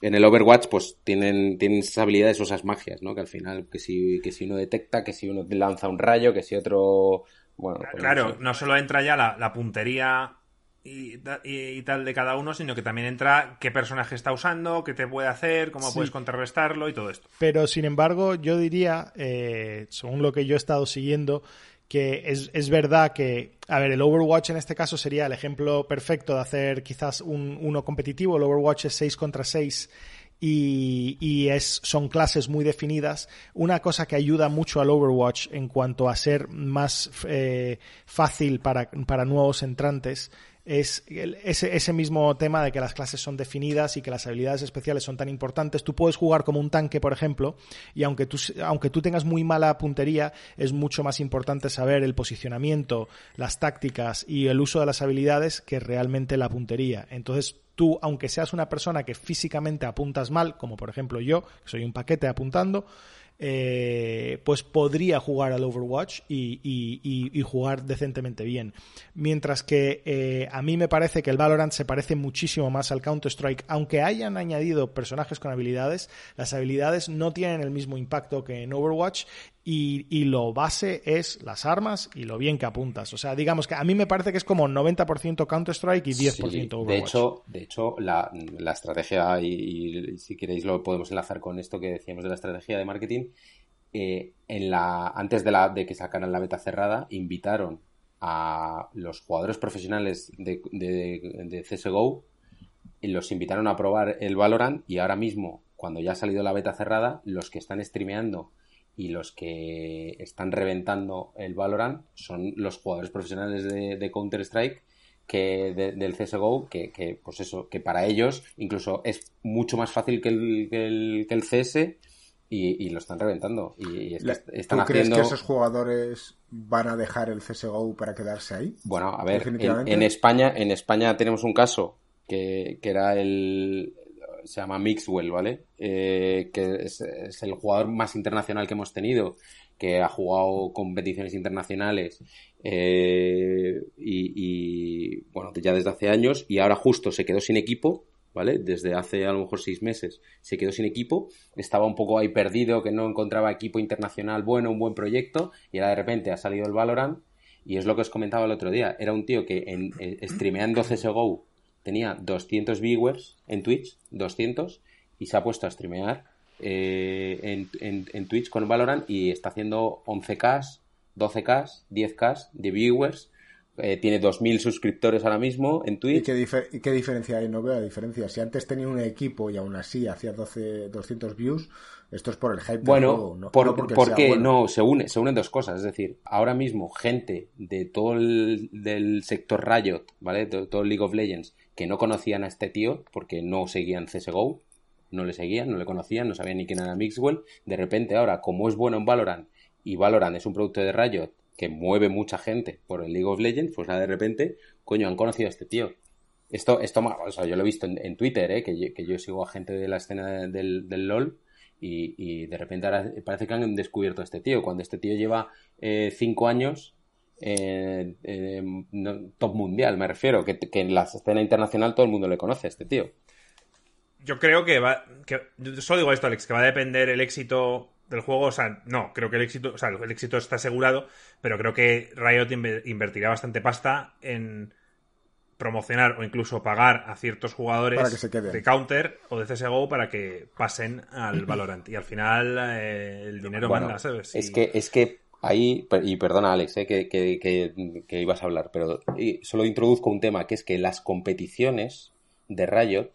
en el Overwatch pues tienen, tienen esas habilidades o esas magias, ¿no? Que al final, que si, que si uno detecta, que si uno lanza un rayo, que si otro... Bueno, pues claro, no, solo entra ya la, puntería y, tal de cada uno, sino que también entra qué personaje está usando, qué te puede hacer, cómo puedes contrarrestarlo y todo esto. Pero sin embargo, yo diría, eh, según lo que yo he estado siguiendo, que es, es, verdad que, a ver, el Overwatch en este caso sería el ejemplo perfecto de hacer quizás un uno competitivo, el Overwatch es 6 contra 6 y, y, es, son clases muy definidas. Una cosa que ayuda mucho al Overwatch en cuanto a ser más eh, fácil para, para nuevos entrantes es ese, ese, mismo tema de que las clases son definidas y que las habilidades especiales son tan importantes. Tú puedes jugar como un tanque, por ejemplo, y aunque tú, aunque tú tengas muy mala puntería, es mucho más importante saber el posicionamiento, las tácticas y el uso de las habilidades que realmente la puntería. Entonces, tú, aunque seas una persona que físicamente apuntas mal, como por ejemplo yo, que soy un paquete apuntando, eh, pues podría jugar al Overwatch y, jugar decentemente bien. Mientras que eh, a mí me parece que el Valorant se parece muchísimo más al Counter-Strike, aunque hayan añadido personajes con habilidades, las habilidades no tienen el mismo impacto que en Overwatch y, lo base es las armas y lo bien que apuntas. O sea, digamos que a mí me parece que es como 90% Counter-Strike y 10% Overwatch. De hecho, de hecho la, estrategia, y, si queréis lo podemos enlazar con esto que decíamos de la estrategia de marketing, eh, en la, antes de, la, de que sacaran la beta cerrada, invitaron a los jugadores profesionales de, de, de CSGO y los invitaron a probar el Valorant y ahora mismo, cuando ya ha salido la beta cerrada, los que están streameando y los que están reventando el Valorant son los jugadores profesionales de, Counter-Strike que del CSGO, que, que, pues eso, que para ellos incluso es mucho más fácil que el, que el, CS y, lo están reventando. Y, están ¿Tú crees que esos jugadores van a dejar el CSGO para quedarse ahí? Bueno, a ver, en, España, en España tenemos un caso que, que era el, se llama Mixwell, ¿vale? Eh, que es, el jugador más internacional que hemos tenido, que ha jugado competiciones internacionales eh, y, bueno, ya desde hace años y ahora justo se quedó sin equipo, ¿vale? Desde hace a lo mejor seis meses se quedó sin equipo, estaba un poco ahí perdido, que no encontraba equipo internacional bueno, un buen proyecto y ahora de repente ha salido el Valorant y es lo que os comentaba el otro día, era un tío que en, eh, streameando CSGO tenía 200 viewers en Twitch, 200, y se ha puesto a streamear eh, en, Twitch con Valorant y está haciendo 11K, 12K, 10K de viewers. Eh, tiene 2.000 suscriptores ahora mismo en Twitch. ¿Y qué, diferencia hay? No veo la diferencia. Si antes tenía un equipo y aún así hacía 12, 200 views, esto es por el hype bueno, no, por, porque no, se une, se unen dos cosas. Es decir, ahora mismo gente de todo el del sector Riot, ¿vale? todo el League of Legends, que no conocían a este tío porque no seguían CSGO, no le seguían, no le conocían, no sabían ni quién era Mixwell. De repente ahora, como es bueno en Valorant y Valorant es un producto de Riot que mueve mucha gente por el League of Legends, pues de repente, coño, han conocido a este tío. Esto, esto yo lo he visto en, Twitter, ¿eh? que, yo, sigo a gente de la escena del, LOL y, de repente ahora parece que han descubierto a este tío, cuando este tío lleva eh, cinco años eh, top mundial, me refiero, que, en la escena internacional todo el mundo le conoce a este tío. Yo creo que va. Que, solo digo esto, Alex, que va a depender el éxito del juego. O sea, no, creo que el éxito. O sea, el éxito está asegurado, pero creo que Riot invertirá bastante pasta en promocionar o incluso pagar a ciertos jugadores de Counter o de CSGO para que pasen al Valorant. Y al final eh, el dinero manda, ¿sabes? Es, que, es que ahí, y perdona Alex, eh, que, que, ibas a hablar, pero solo introduzco un tema, que es que las competiciones de Riot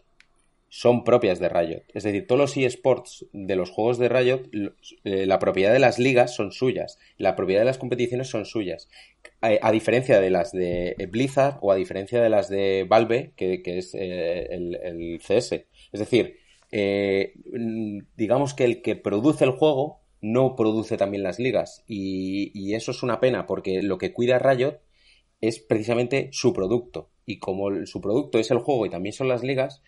son propias de Riot. Es decir, todos los eSports de los juegos de Riot, eh, la propiedad de las ligas son suyas, la propiedad de las competiciones son suyas. A, diferencia de las de Blizzard o a diferencia de las de Valve, que, es eh, el, CS. Es decir, eh, digamos que el que produce el juego no produce también las ligas. Y, y eso es una pena porque lo que cuida Riot es precisamente su producto. Y como su producto es el juego y también son las ligas,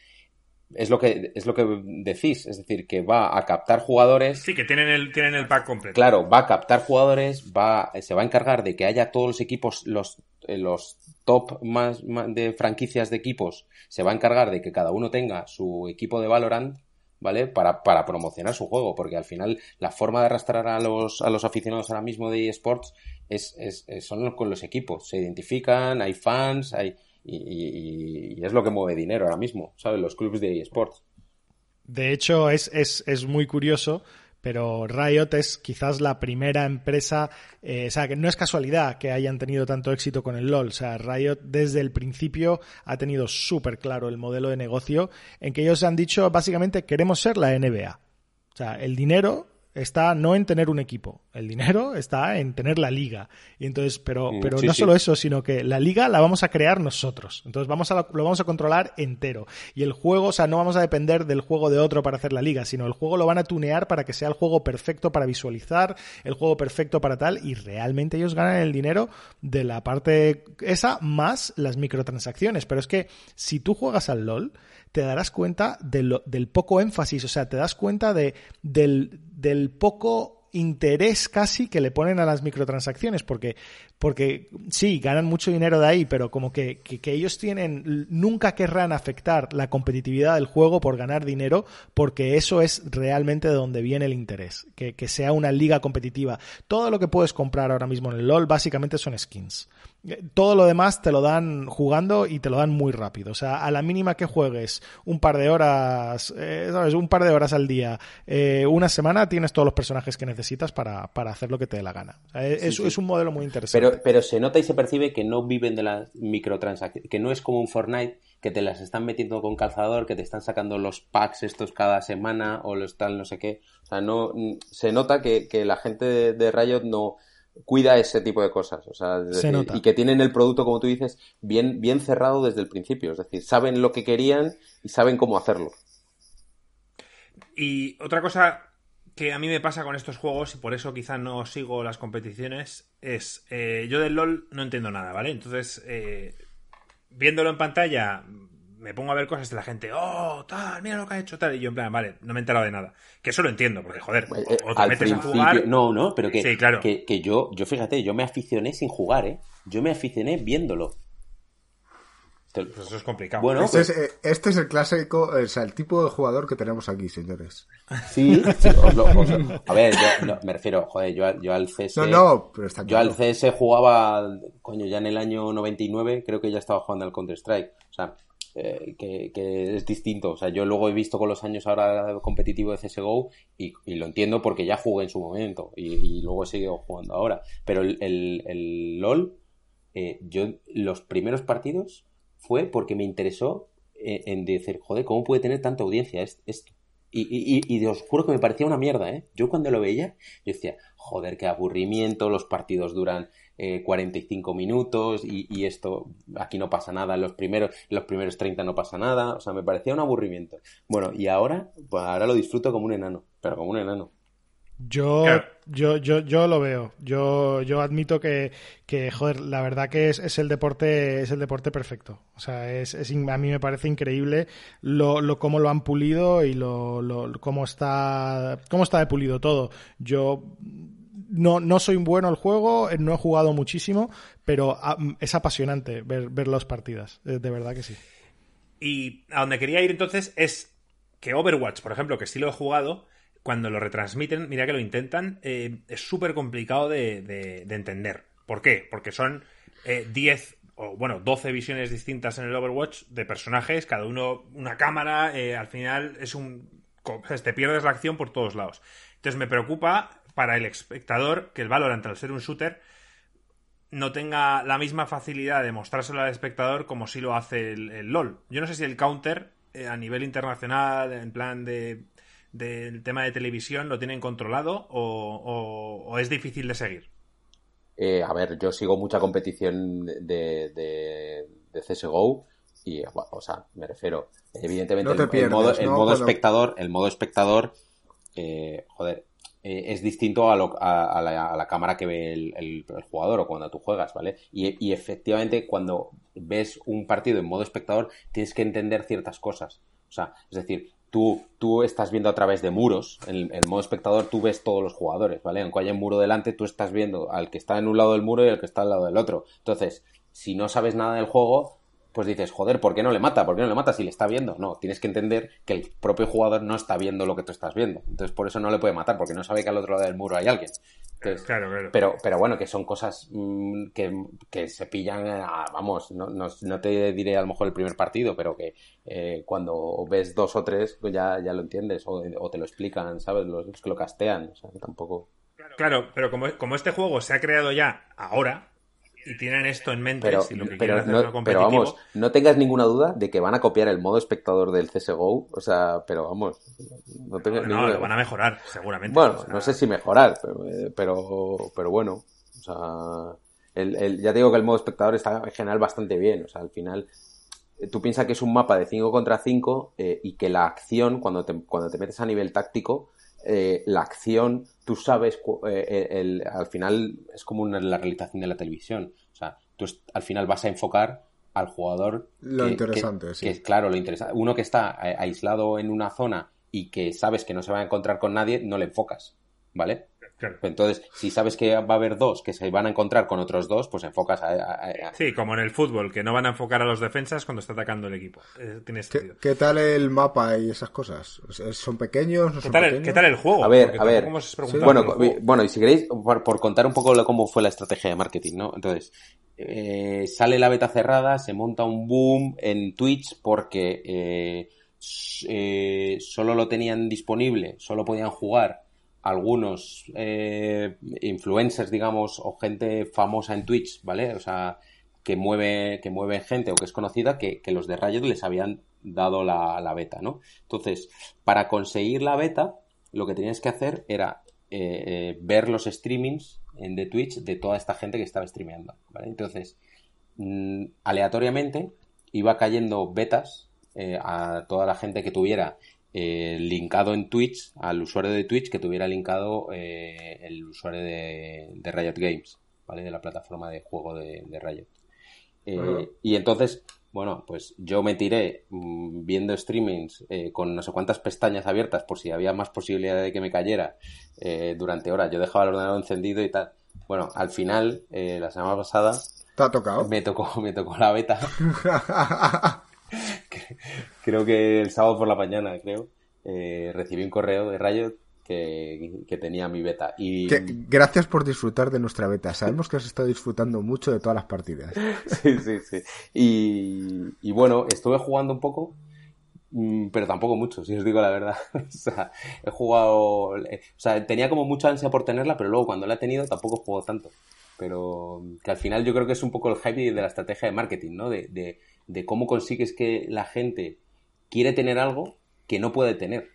es lo que es lo que decís, es decir, que va a captar jugadores. Sí, que tienen el tienen el pack completo. Claro, va a captar jugadores, va se va a encargar de que haya todos los equipos los eh, los top más, de franquicias de equipos, se va a encargar de que cada uno tenga su equipo de Valorant, ¿vale? Para, para promocionar su juego, porque al final la forma de arrastrar a los, a los aficionados ahora mismo de eSports es, es, son con los equipos. Se identifican, hay fans, hay y, es lo que mueve dinero ahora mismo, ¿sabes? Los clubes de eSports. De hecho, es, es, es muy curioso pero Riot es quizás la primera empresa, eh, o sea, que no es casualidad que hayan tenido tanto éxito con el LOL, o sea, Riot desde el principio ha tenido súper claro el modelo de negocio en que ellos han dicho básicamente queremos ser la NBA. O sea, el dinero está no en tener un equipo, el dinero está en tener la liga. Y entonces, pero, mm, pero no solo eso, sino que la liga la vamos a crear nosotros. Entonces vamos a lo vamos a controlar entero. Y el juego, o sea, no vamos a depender del juego de otro para hacer la liga, sino el juego lo van a tunear para que sea el juego perfecto para visualizar, el juego perfecto para tal, y realmente ellos ganan el dinero de la parte esa más las microtransacciones. Pero es que si tú juegas al LOL, te darás cuenta del poco énfasis, o sea, te das cuenta de, del, del poco interés casi que le ponen a las microtransacciones, porque, porque sí, ganan mucho dinero de ahí, pero como que, que, ellos tienen, nunca querrán afectar la competitividad del juego por ganar dinero, porque eso es realmente de donde viene el interés, que, que sea una liga competitiva. Todo lo que puedes comprar ahora mismo en el LOL básicamente son skins. Todo lo demás te lo dan jugando y te lo dan muy rápido. O sea, a la mínima que juegues un par de horas, eh, ¿sabes? Un par de horas al día, eh, una semana, tienes todos los personajes que necesitas para, para hacer lo que te dé la gana. es, es, un modelo muy interesante. Pero, pero se nota y se percibe que no viven de las microtransacciones, que no es como un Fortnite que te las están metiendo con calzador, que te están sacando los packs estos cada semana o los tal, no sé qué. O sea, no, se nota que, que la gente de, de Riot no cuida ese tipo de cosas. O sea, y que tienen el producto, como tú dices, bien, bien cerrado desde el principio. Es decir, saben lo que querían y saben cómo hacerlo. Y otra cosa que a mí me pasa con estos juegos, y por eso quizá no sigo las competiciones, es eh, yo del LOL no entiendo nada, ¿vale? Entonces, eh, viéndolo en pantalla, me pongo a ver cosas de la gente, oh, tal, mira lo que ha hecho, tal, y yo en plan, vale, no me he enterado de nada. Que eso lo entiendo, porque joder, pues, o, te metes a jugar. No, no, pero que, que, yo, yo fíjate, yo me aficioné sin jugar, ¿eh? Yo me aficioné viéndolo. Pues eso es complicado. Bueno, este, pues es, este, es, el clásico, o sea, el tipo de jugador que tenemos aquí, señores. Sí, a ver, yo me refiero, joder, yo, yo al CS. No, no, pero está Yo al CS jugaba, coño, ya en el año 99, creo que ya estaba jugando al Counter-Strike. O sea, eh, que, es distinto. O sea, yo luego he visto con los años ahora competitivo de CSGO y, lo entiendo porque ya jugué en su momento y, luego he seguido jugando ahora. Pero el, el, LOL, eh, yo los primeros partidos fue porque me interesó eh, en decir, joder, ¿cómo puede tener tanta audiencia esto? Y, y, y, os juro que me parecía una mierda, ¿eh? Yo cuando lo veía, yo decía, joder, qué aburrimiento, los partidos duran eh, 45 minutos y, y, esto, aquí no pasa nada, en los primeros, los primeros 30 no pasa nada, o sea, me parecía un aburrimiento. Bueno, y ahora, pues ahora lo disfruto como un enano, pero como un enano. Yo, yo, yo, yo lo veo. Yo, yo admito que, que, joder, la verdad que es, es el deporte, es el deporte perfecto. O sea, es, es a mí me parece increíble lo, lo cómo lo han pulido y lo, lo cómo está, cómo está de pulido todo. Yo no, no soy bueno al juego, no he jugado muchísimo, pero ah, es apasionante ver, ver las partidas, de verdad que sí. Y a donde quería ir entonces es que Overwatch, por ejemplo, que sí lo he jugado, cuando lo retransmiten, mira que lo intentan, eh, es súper complicado de, de, entender. ¿Por qué? Porque son 10 eh, o bueno, 12 visiones distintas en el Overwatch de personajes, cada uno una cámara, eh, al final es un... te pierdes la acción por todos lados. Entonces me preocupa para el espectador que el Valorant, al ser un shooter, no tenga la misma facilidad de mostrárselo al espectador como si lo hace el, LOL. Yo no sé si el counter eh, a nivel internacional, en plan de del tema de televisión, lo tienen controlado o es difícil de seguir. Eh, a ver, yo sigo mucha competición de, de, de CSGO y, o sea, me refiero, evidentemente, el, modo, el modo espectador, el modo espectador, eh, joder, eh, es distinto a, lo, a, la, cámara que ve el, jugador o cuando tú juegas, ¿vale? Y, y, efectivamente, cuando ves un partido en modo espectador, tienes que entender ciertas cosas. O sea, es decir, tú, tú estás viendo a través de muros. En el modo espectador tú ves todos los jugadores, ¿vale? Aunque haya un muro delante, tú estás viendo al que está en un lado del muro y al que está al lado del otro. Entonces, si no sabes nada del juego, pues dices, joder, ¿por qué no le mata? ¿Por qué no le mata si le está viendo? No, tienes que entender que el propio jugador no está viendo lo que tú estás viendo. Entonces, por eso no le puede matar, porque no sabe que al otro lado del muro hay alguien. Claro, claro. Pero, pero bueno, que son cosas mm, que, se pillan, vamos, no, no, te diré a lo mejor el primer partido, pero que eh, cuando ves dos o tres, pues ya, ya lo entiendes, o, te lo explican, ¿sabes? Los, que lo castean, o sea, tampoco... Claro, pero como, como este juego se ha creado ya ahora, y tienen esto en mente pero, si lo que pero, no, pero vamos, no tengas ninguna duda de que van a copiar el modo espectador del CSGO, o sea, pero vamos, no tengas no, lo van a mejorar, seguramente. Bueno, no sé si mejorar, pero, pero, pero bueno, o sea, el, el, ya digo que el modo espectador está en general bastante bien, o sea, al final tú piensas que es un mapa de 5 contra 5 eh, y que la acción, cuando te, cuando te metes a nivel táctico, eh, la acción, tú sabes, eh, el, al final es como una, la realización de la televisión. O sea, tú al final vas a enfocar al jugador. Lo interesante, sí. Que es claro, lo interesante. Uno que está aislado en una zona y que sabes que no se va a encontrar con nadie, no le enfocas, ¿vale? Entonces, si sabes que va a haber dos que se van a encontrar con otros dos, pues enfocas a, Sí, como en el fútbol, que no van a enfocar a los defensas cuando está atacando el equipo. Eh, ¿Qué, tal el mapa y esas cosas? ¿Son pequeños? ¿Qué, tal el, ¿Qué, tal el, juego? A ver, a ver. Bueno, bueno, y si queréis, por, contar un poco cómo fue la estrategia de marketing, ¿no? Entonces, eh, sale la beta cerrada, se monta un boom en Twitch porque eh, eh solo lo tenían disponible, solo podían jugar algunos eh, influencers, digamos, o gente famosa en Twitch, ¿vale? O sea, que mueve, que mueve gente o que es conocida, que, los de Riot les habían dado la, beta, ¿no? Entonces, para conseguir la beta, lo que tenías que hacer era eh, eh, ver los streamings de Twitch de toda esta gente que estaba streameando, ¿vale? Entonces, mm, aleatoriamente iba cayendo betas a toda la gente que tuviera eh, linkado en Twitch al usuario de Twitch que tuviera linkado eh, el usuario de, Riot Games, ¿vale? De la plataforma de juego de, Riot. Eh, y entonces, bueno, pues yo me tiré mm, viendo streamings con no sé cuántas pestañas abiertas por si había más posibilidad de que me cayera durante horas. Yo dejaba el ordenador encendido y tal. Bueno, al final, la semana pasada... ¿Te ha tocado? Me tocó, me tocó la beta. creo que el sábado por la mañana, creo, eh, recibí un correo de Riot que, tenía mi beta. Y... gracias por disfrutar de nuestra beta. Sabemos que has estado disfrutando mucho de todas las partidas. sí, sí, sí. Y, bueno, estuve jugando un poco, mm, pero tampoco mucho, si os digo la verdad. o sea, he jugado... O sea, tenía como mucha ansia por tenerla, pero luego cuando la he tenido tampoco juego tanto. Pero que al final yo creo que es un poco el hype de la estrategia de marketing, ¿no? De, de, de cómo consigues que la gente quiere tener algo que no puede tener,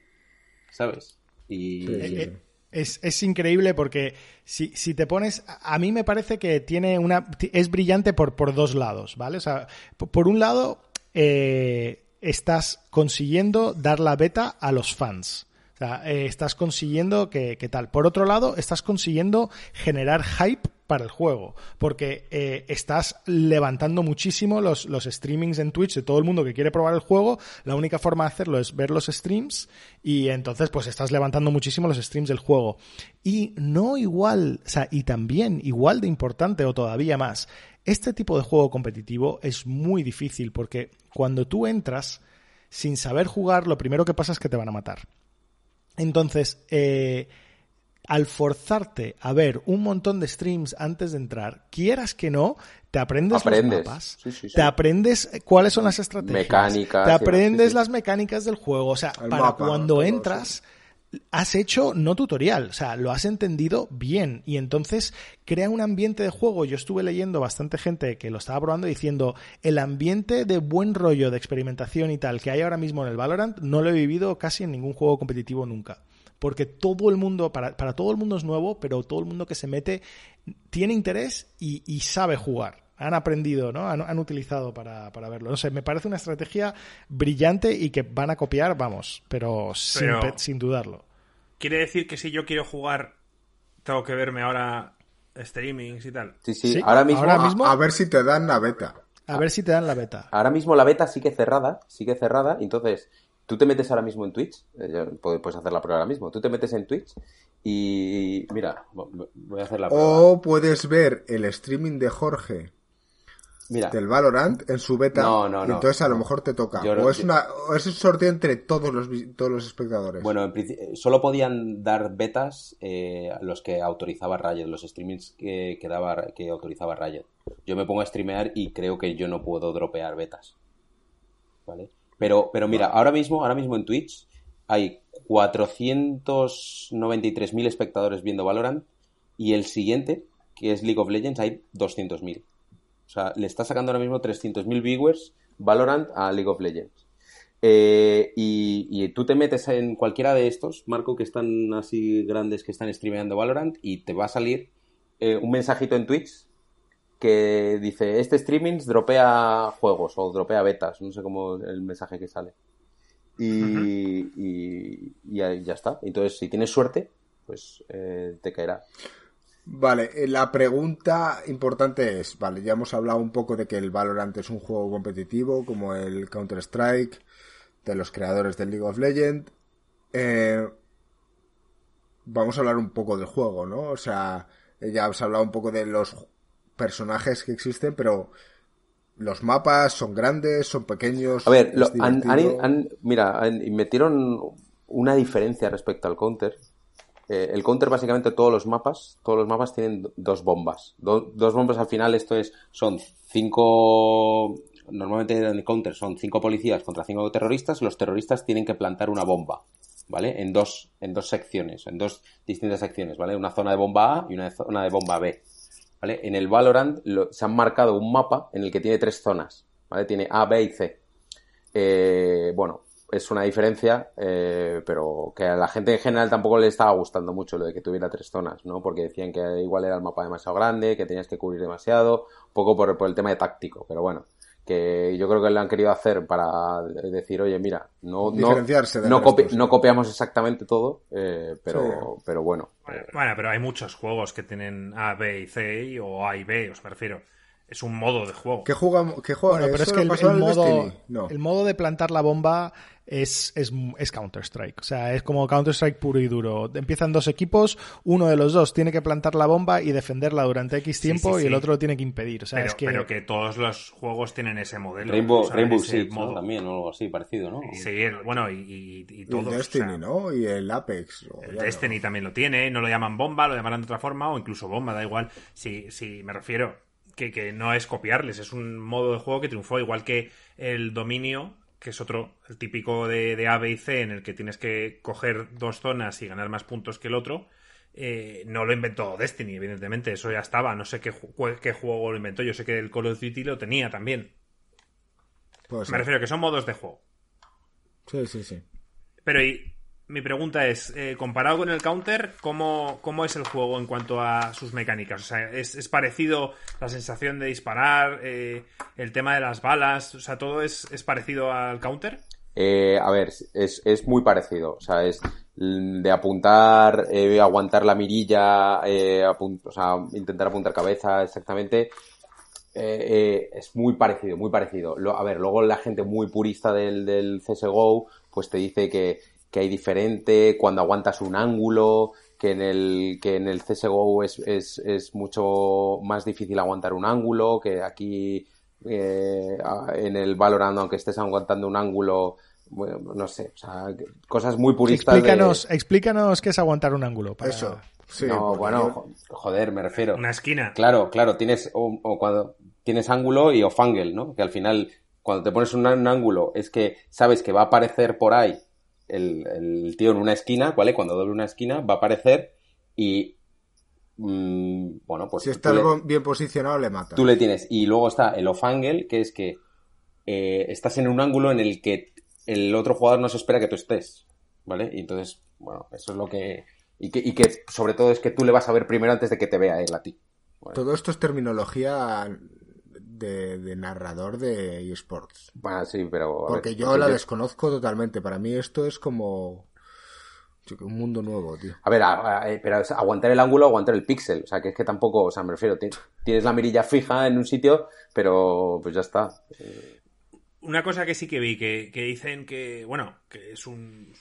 ¿sabes? Y... Eh, eh, es, es, increíble porque si, si, te pones, a mí me parece que tiene una, es brillante por, por dos lados, ¿vale? O sea, por un lado, eh, estás consiguiendo dar la beta a los fans. O sea, estás consiguiendo que, que, tal. Por otro lado, estás consiguiendo generar hype el juego, porque eh, estás levantando muchísimo los, los streamings en Twitch de todo el mundo que quiere probar el juego. La única forma de hacerlo es ver los streams y entonces pues estás levantando muchísimo los streams del juego. Y no igual, o sea, y también igual de importante o todavía más, este tipo de juego competitivo es muy difícil porque cuando tú entras sin saber jugar, lo primero que pasa es que te van a matar. Entonces, eh, al forzarte a ver un montón de streams antes de entrar, quieras que no, te aprendes, los mapas, te aprendes cuáles son las estrategias, mecánicas, te aprendes las mecánicas del juego, o sea, para cuando entras has hecho no tutorial, o sea, lo has entendido bien y entonces crea un ambiente de juego. Yo estuve leyendo bastante gente que lo estaba probando diciendo el ambiente de buen rollo de experimentación y tal que hay ahora mismo en el Valorant no lo he vivido casi en ningún juego competitivo nunca. Porque todo el mundo, para, para todo el mundo es nuevo, pero todo el mundo que se mete tiene interés y, y sabe jugar han aprendido, ¿no? Han, utilizado para, para, verlo. No sé, me parece una estrategia brillante y que van a copiar, vamos, pero, sin, dudarlo. ¿Quiere decir que si yo quiero jugar, tengo que verme ahora streamings y tal? Sí, sí, ahora, mismo, A, ver si te dan la beta. A ver si te dan la beta. Ahora mismo la beta sigue cerrada, sigue cerrada, entonces tú te metes ahora mismo en Twitch, eh, puedes hacer la prueba ahora mismo, tú te metes en Twitch y mira, voy a hacer la prueba. O puedes ver el streaming de Jorge del Valorant en su beta. No, no, no. entonces a lo mejor te toca. o, es una, es un sorteo entre todos los, todos los espectadores. Bueno, en solo podían dar betas eh, los que autorizaba Riot, los streamings que, que, daba, que autorizaba Riot. Yo me pongo a streamear y creo que yo no puedo dropear betas. ¿Vale? Pero, pero mira, ahora mismo, ahora mismo en Twitch hay 493.000 espectadores viendo Valorant y el siguiente, que es League of Legends, hay 200.000. O sea, le está sacando ahora mismo 300.000 viewers Valorant a League of Legends. Eh, y, tú te metes en cualquiera de estos, Marco, que están así grandes que están streameando Valorant, y te va a salir eh, un mensajito en Twitch que dice, este streaming dropea juegos o dropea betas, no sé cómo el mensaje que sale. Y, ya, está. Entonces, si tienes suerte, pues eh, te caerá. Vale, eh, la pregunta importante es, vale, ya hemos hablado un poco de que el Valorant es un juego competitivo, como el Counter-Strike, de los creadores del League of Legends. Eh, vamos a hablar un poco del juego, ¿no? O sea, ya hemos hablado un poco de los personajes que existen, pero los mapas son grandes, son pequeños. A ver, mira, metieron una diferencia respecto al Counter eh, el counter básicamente todos los mapas, todos los mapas tienen dos bombas. dos bombas al final, esto es, son cinco, normalmente en el counter son cinco policías contra cinco terroristas, los terroristas tienen que plantar una bomba, ¿vale? En dos, en dos secciones, en dos distintas secciones, ¿vale? Una zona de bomba A y una zona de bomba B, ¿vale? En el Valorant se han marcado un mapa en el que tiene tres zonas, ¿vale? Tiene A, B y C. Eh, bueno, es una diferencia, eh, pero que a la gente en general tampoco le estaba gustando mucho lo de que tuviera tres zonas, ¿no? Porque decían que igual era el mapa demasiado grande, que tenías que cubrir demasiado, un poco por, el tema de táctico, pero bueno, que yo creo que lo han querido hacer para decir, oye, mira, no, no, no, copiamos exactamente todo, eh, pero, pero bueno. bueno. pero hay muchos juegos que tienen A, B y C, o A y B, os me refiero es un modo de juego. ¿Qué juega? Qué juega? Bueno, pero es que el, modo, el, modo, de plantar la bomba es, es, es Counter-Strike. O sea, es como Counter-Strike puro y duro. Empiezan dos equipos, uno de los dos tiene que plantar la bomba y defenderla durante X tiempo y el otro lo tiene que impedir. O sea, pero, es que... pero que todos los juegos tienen ese modelo. Rainbow, Rainbow Six también, o algo así parecido, ¿no? Sí, bueno, y, y, todos. el Destiny, ¿no? Y el Apex. el Destiny también lo tiene, no lo llaman bomba, lo llamarán de otra forma, o incluso bomba, da igual. Si, si me refiero que, que no es copiarles, es un modo de juego que triunfó, igual que el dominio que es otro, el típico de, A, B y C, en el que tienes que coger dos zonas y ganar más puntos que el otro, eh, no lo inventó Destiny, evidentemente, eso ya estaba, no sé qué, qué, juego lo inventó, yo sé que el Call of Duty lo tenía también. Me refiero a que son modos de juego. Sí, sí, sí. Pero y, mi pregunta es, eh, comparado con el counter, ¿cómo, ¿cómo, es el juego en cuanto a sus mecánicas? O sea, ¿es, parecido la sensación de disparar, eh, el tema de las balas? O sea, ¿todo es, parecido al counter? Eh, a ver, es, muy parecido. O sea, es de apuntar, aguantar la mirilla, o sea, intentar apuntar cabeza exactamente. es muy parecido, muy parecido. a ver, luego la gente muy purista del, del CSGO, pues te dice que que hay diferente cuando aguantas un ángulo, que en el, que en el CSGO es, es, es mucho más difícil aguantar un ángulo, que aquí eh, en el Valorant, aunque estés aguantando un ángulo, bueno, no sé, o sea, cosas muy puristas. Explícanos, explícanos qué es aguantar un ángulo. Eso. no, bueno, joder, me refiero. Una esquina. Claro, claro, tienes o, cuando tienes ángulo y off angle, ¿no? Que al final, cuando te pones un, ángulo, es que sabes que va a aparecer por ahí el, tío en una esquina, ¿vale? Cuando doble una esquina, va a aparecer y. Mm, bueno, pues. Si está bien posicionado, le mata. Tú le tienes. Y luego está el off angle, que es que eh, estás en un ángulo en el que el otro jugador no se espera que tú estés, ¿vale? Y entonces, bueno, eso es lo que y que, sobre todo es que tú le vas a ver primero antes de que te vea él a ti. Todo esto es terminología de, narrador de eSports. Bueno, sí, pero... Porque yo la desconozco totalmente. Para mí esto es como... Un mundo nuevo, tío. A ver, eh, pero es aguantar el ángulo, aguantar el píxel. O sea, que es que tampoco, o sea, me refiero, tienes la mirilla fija en un sitio, pero pues ya está. Una cosa que sí que vi, que dicen que, bueno, que es un,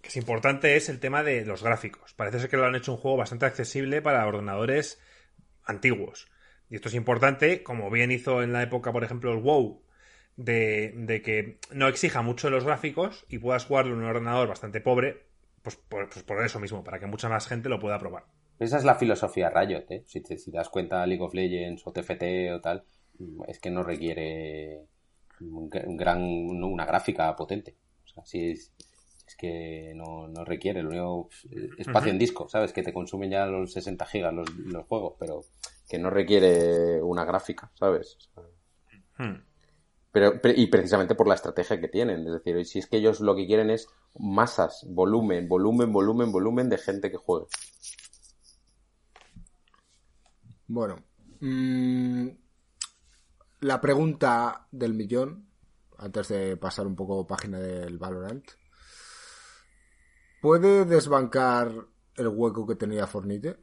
que es importante es el tema de los gráficos. Parece ser que lo han hecho un juego bastante accesible para ordenadores antiguos. Y esto es importante, como bien hizo en la época, por ejemplo, el WoW, de, que no exija mucho los gráficos y puedas jugarlo en un ordenador bastante pobre, pues por, pues por eso mismo, para que mucha más gente lo pueda probar. Esa es la filosofía Riot, ¿eh? Si te, das cuenta League of Legends o TFT o tal, es que no requiere un gran, una gráfica potente. O sea, si es, es que no, requiere, lo único espacio en disco, ¿sabes? Que te consumen ya los 60 gigas los, juegos, pero que no requiere una gráfica, ¿sabes? Hmm. pero, y precisamente por la estrategia que tienen, es decir, si es que ellos lo que quieren es masas, volumen, volumen, volumen, volumen de gente que juegue. Bueno, mm, la pregunta del millón, antes de pasar un poco página del Valorant. ¿Puede desbancar el hueco que tenía Fornite?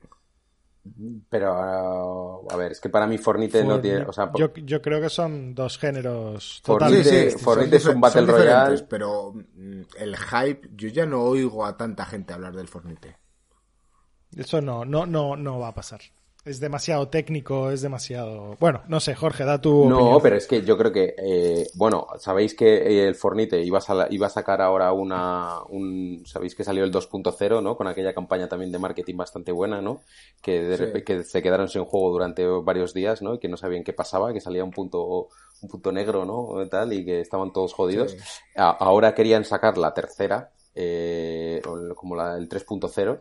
Pero, a ver, es que para mí Fornite, no tiene. yo, creo que son dos géneros Fornite, Fornite es un Battle Royale. Pero mm, el hype, yo ya no oigo a tanta gente hablar del Fornite. Eso no, no, no, no va a pasar es demasiado técnico, es demasiado... Bueno, no sé, Jorge, da tu... No, pero es que yo creo que, eh, bueno, sabéis que el Fornite iba a, iba a sacar ahora una... Un, sabéis que salió el 2.0, ¿no? Con aquella campaña también de marketing bastante buena, ¿no? Que, que se quedaron sin juego durante varios días, ¿no? Y que no sabían qué pasaba, que salía un punto un punto negro, ¿no? Tal, y que estaban todos jodidos. ahora querían sacar la tercera, eh, como la, el 3.0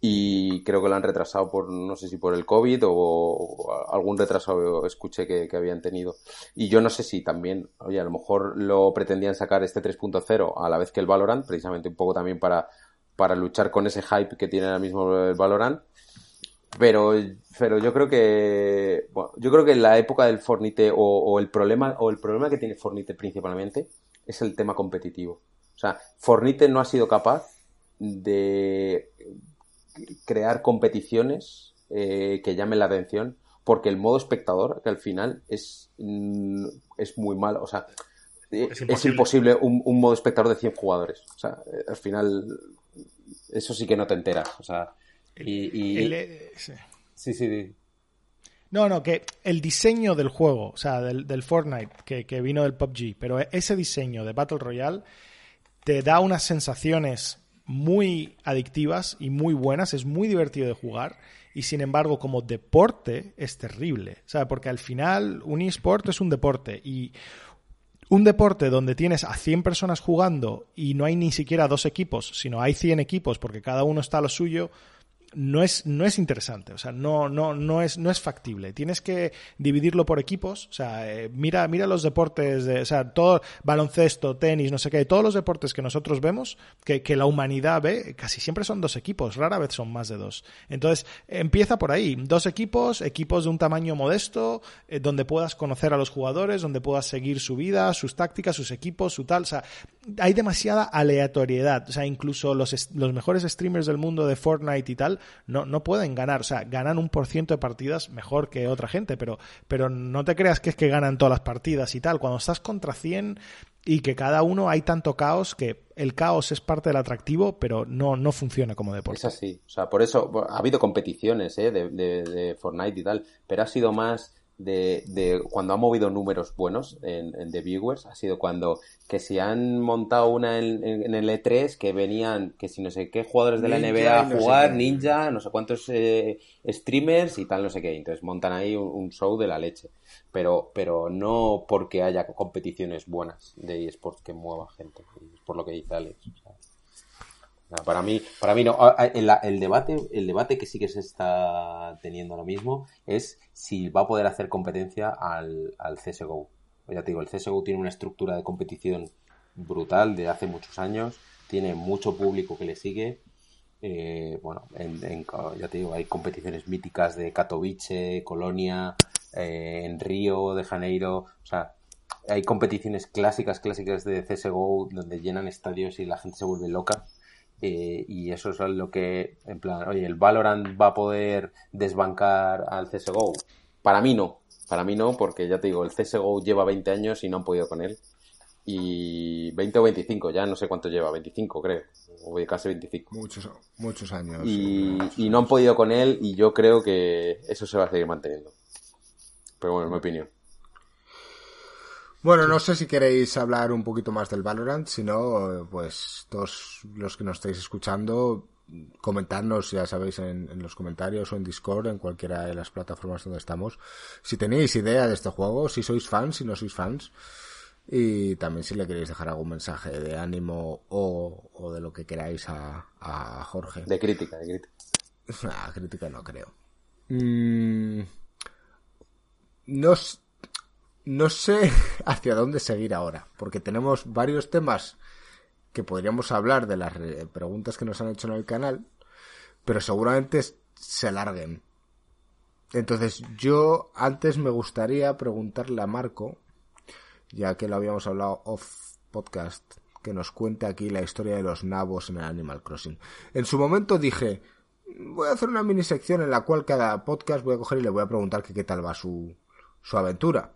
y creo que lo han retrasado por no sé si por el COVID o, algún retraso escuché que, habían tenido. Y yo no sé si también oye a lo mejor lo pretendían sacar este 3.0 a la vez que el Valorant precisamente un poco también para para luchar con ese hype que tiene ahora mismo el Valorant. Pero pero yo creo que bueno, yo creo que en la época del Fornite o, o el problema o el problema que tiene Fornite principalmente es el tema competitivo o sea, Fornite no ha sido capaz de crear competiciones eh, que llamen la atención porque el modo espectador, que al final es, mm, es muy malo, o sea, es imposible, un, modo espectador de 100 jugadores. O sea, eh, al final, eso sí que no te enteras. O sea, y. Eh, sí. sí, No, no, que el diseño del juego, o sea, del, del Fortnite, que, que, vino del PUBG, pero ese diseño de Battle Royale te da unas sensaciones muy adictivas y muy buenas, es muy divertido de jugar y sin embargo como deporte es terrible, ¿sabes? Porque al final un eSport es un deporte y un deporte donde tienes a 100 personas jugando y no hay ni siquiera dos equipos, sino hay 100 equipos porque cada uno está a lo suyo, no es, no es interesante, o sea, no, no, no, es, no es factible. Tienes que dividirlo por equipos, o sea, eh, mira, mira los deportes, de, o sea, todo, baloncesto, tenis, no sé qué, todos los deportes que nosotros vemos, que, que, la humanidad ve, casi siempre son dos equipos, rara vez son más de dos. Entonces, empieza por ahí, dos equipos, equipos de un tamaño modesto, eh, donde puedas conocer a los jugadores, donde puedas seguir su vida, sus tácticas, sus equipos, su tal, o sea, hay demasiada aleatoriedad, o sea, incluso los, los mejores streamers del mundo de Fortnite y tal, no, no pueden ganar. O sea, ganan un por ciento de partidas mejor que otra gente, pero, pero no te creas que es que ganan todas las partidas y tal. Cuando estás contra 100 y que cada uno hay tanto caos que el caos es parte del atractivo, pero no, no funciona como deporte. Es así. O sea, por eso ha habido competiciones ¿eh? de, de, Fortnite y tal, pero ha sido más de, de, cuando ha movido números buenos en, en, The Viewers ha sido cuando que si han montado una en, en, el E3 que venían, que si no sé qué jugadores de la NBA a jugar, Ninja, no sé cuántos eh, streamers y tal, no sé qué. Entonces montan ahí un, un, show de la leche. Pero, pero no porque haya competiciones buenas de eSports que mueva gente. Por lo que dice Alex. Para mí, para mí no. El, el, debate, el debate que sí que se está teniendo ahora mismo es si va a poder hacer competencia al, al CSGO. Ya te digo, el CSGO tiene una estructura de competición brutal de hace muchos años, tiene mucho público que le sigue. Eh, bueno, en, en, ya te digo, hay competiciones míticas de Katowice, Colonia, eh, en Río de Janeiro, o sea, hay competiciones clásicas, clásicas de CSGO donde llenan estadios y la gente se vuelve loca. Eh, y eso es lo que, en plan, oye, ¿el Valorant va a poder desbancar al CSGO? Para mí no, para mí no, porque ya te digo, el CSGO lleva 20 años y no han podido con él. Y 20 o 25, ya no sé cuánto lleva, 25 creo, o casi 25. Muchos, muchos años. Y, y no han podido con él y yo creo que eso se va a seguir manteniendo. Pero bueno, es mi opinión. Bueno, no sé si queréis hablar un poquito más del Valorant, si no, pues todos los que nos estáis escuchando, comentadnos, ya sabéis, en, en, los comentarios o en Discord, en cualquiera de las plataformas donde estamos, si tenéis idea de este juego, si sois fans, si no sois fans, y también si le queréis dejar algún mensaje de ánimo o, o de lo que queráis a, a, Jorge. De crítica, de crítica. Ah, crítica no creo. Mm, no no sé hacia dónde seguir ahora, porque tenemos varios temas que podríamos hablar de las preguntas que nos han hecho en el canal, pero seguramente se alarguen. Entonces yo antes me gustaría preguntarle a Marco, ya que lo habíamos hablado off podcast, que nos cuente aquí la historia de los nabos en el Animal Crossing. En su momento dije, voy a hacer una mini sección en la cual cada podcast voy a coger y le voy a preguntar que qué tal va su, su aventura.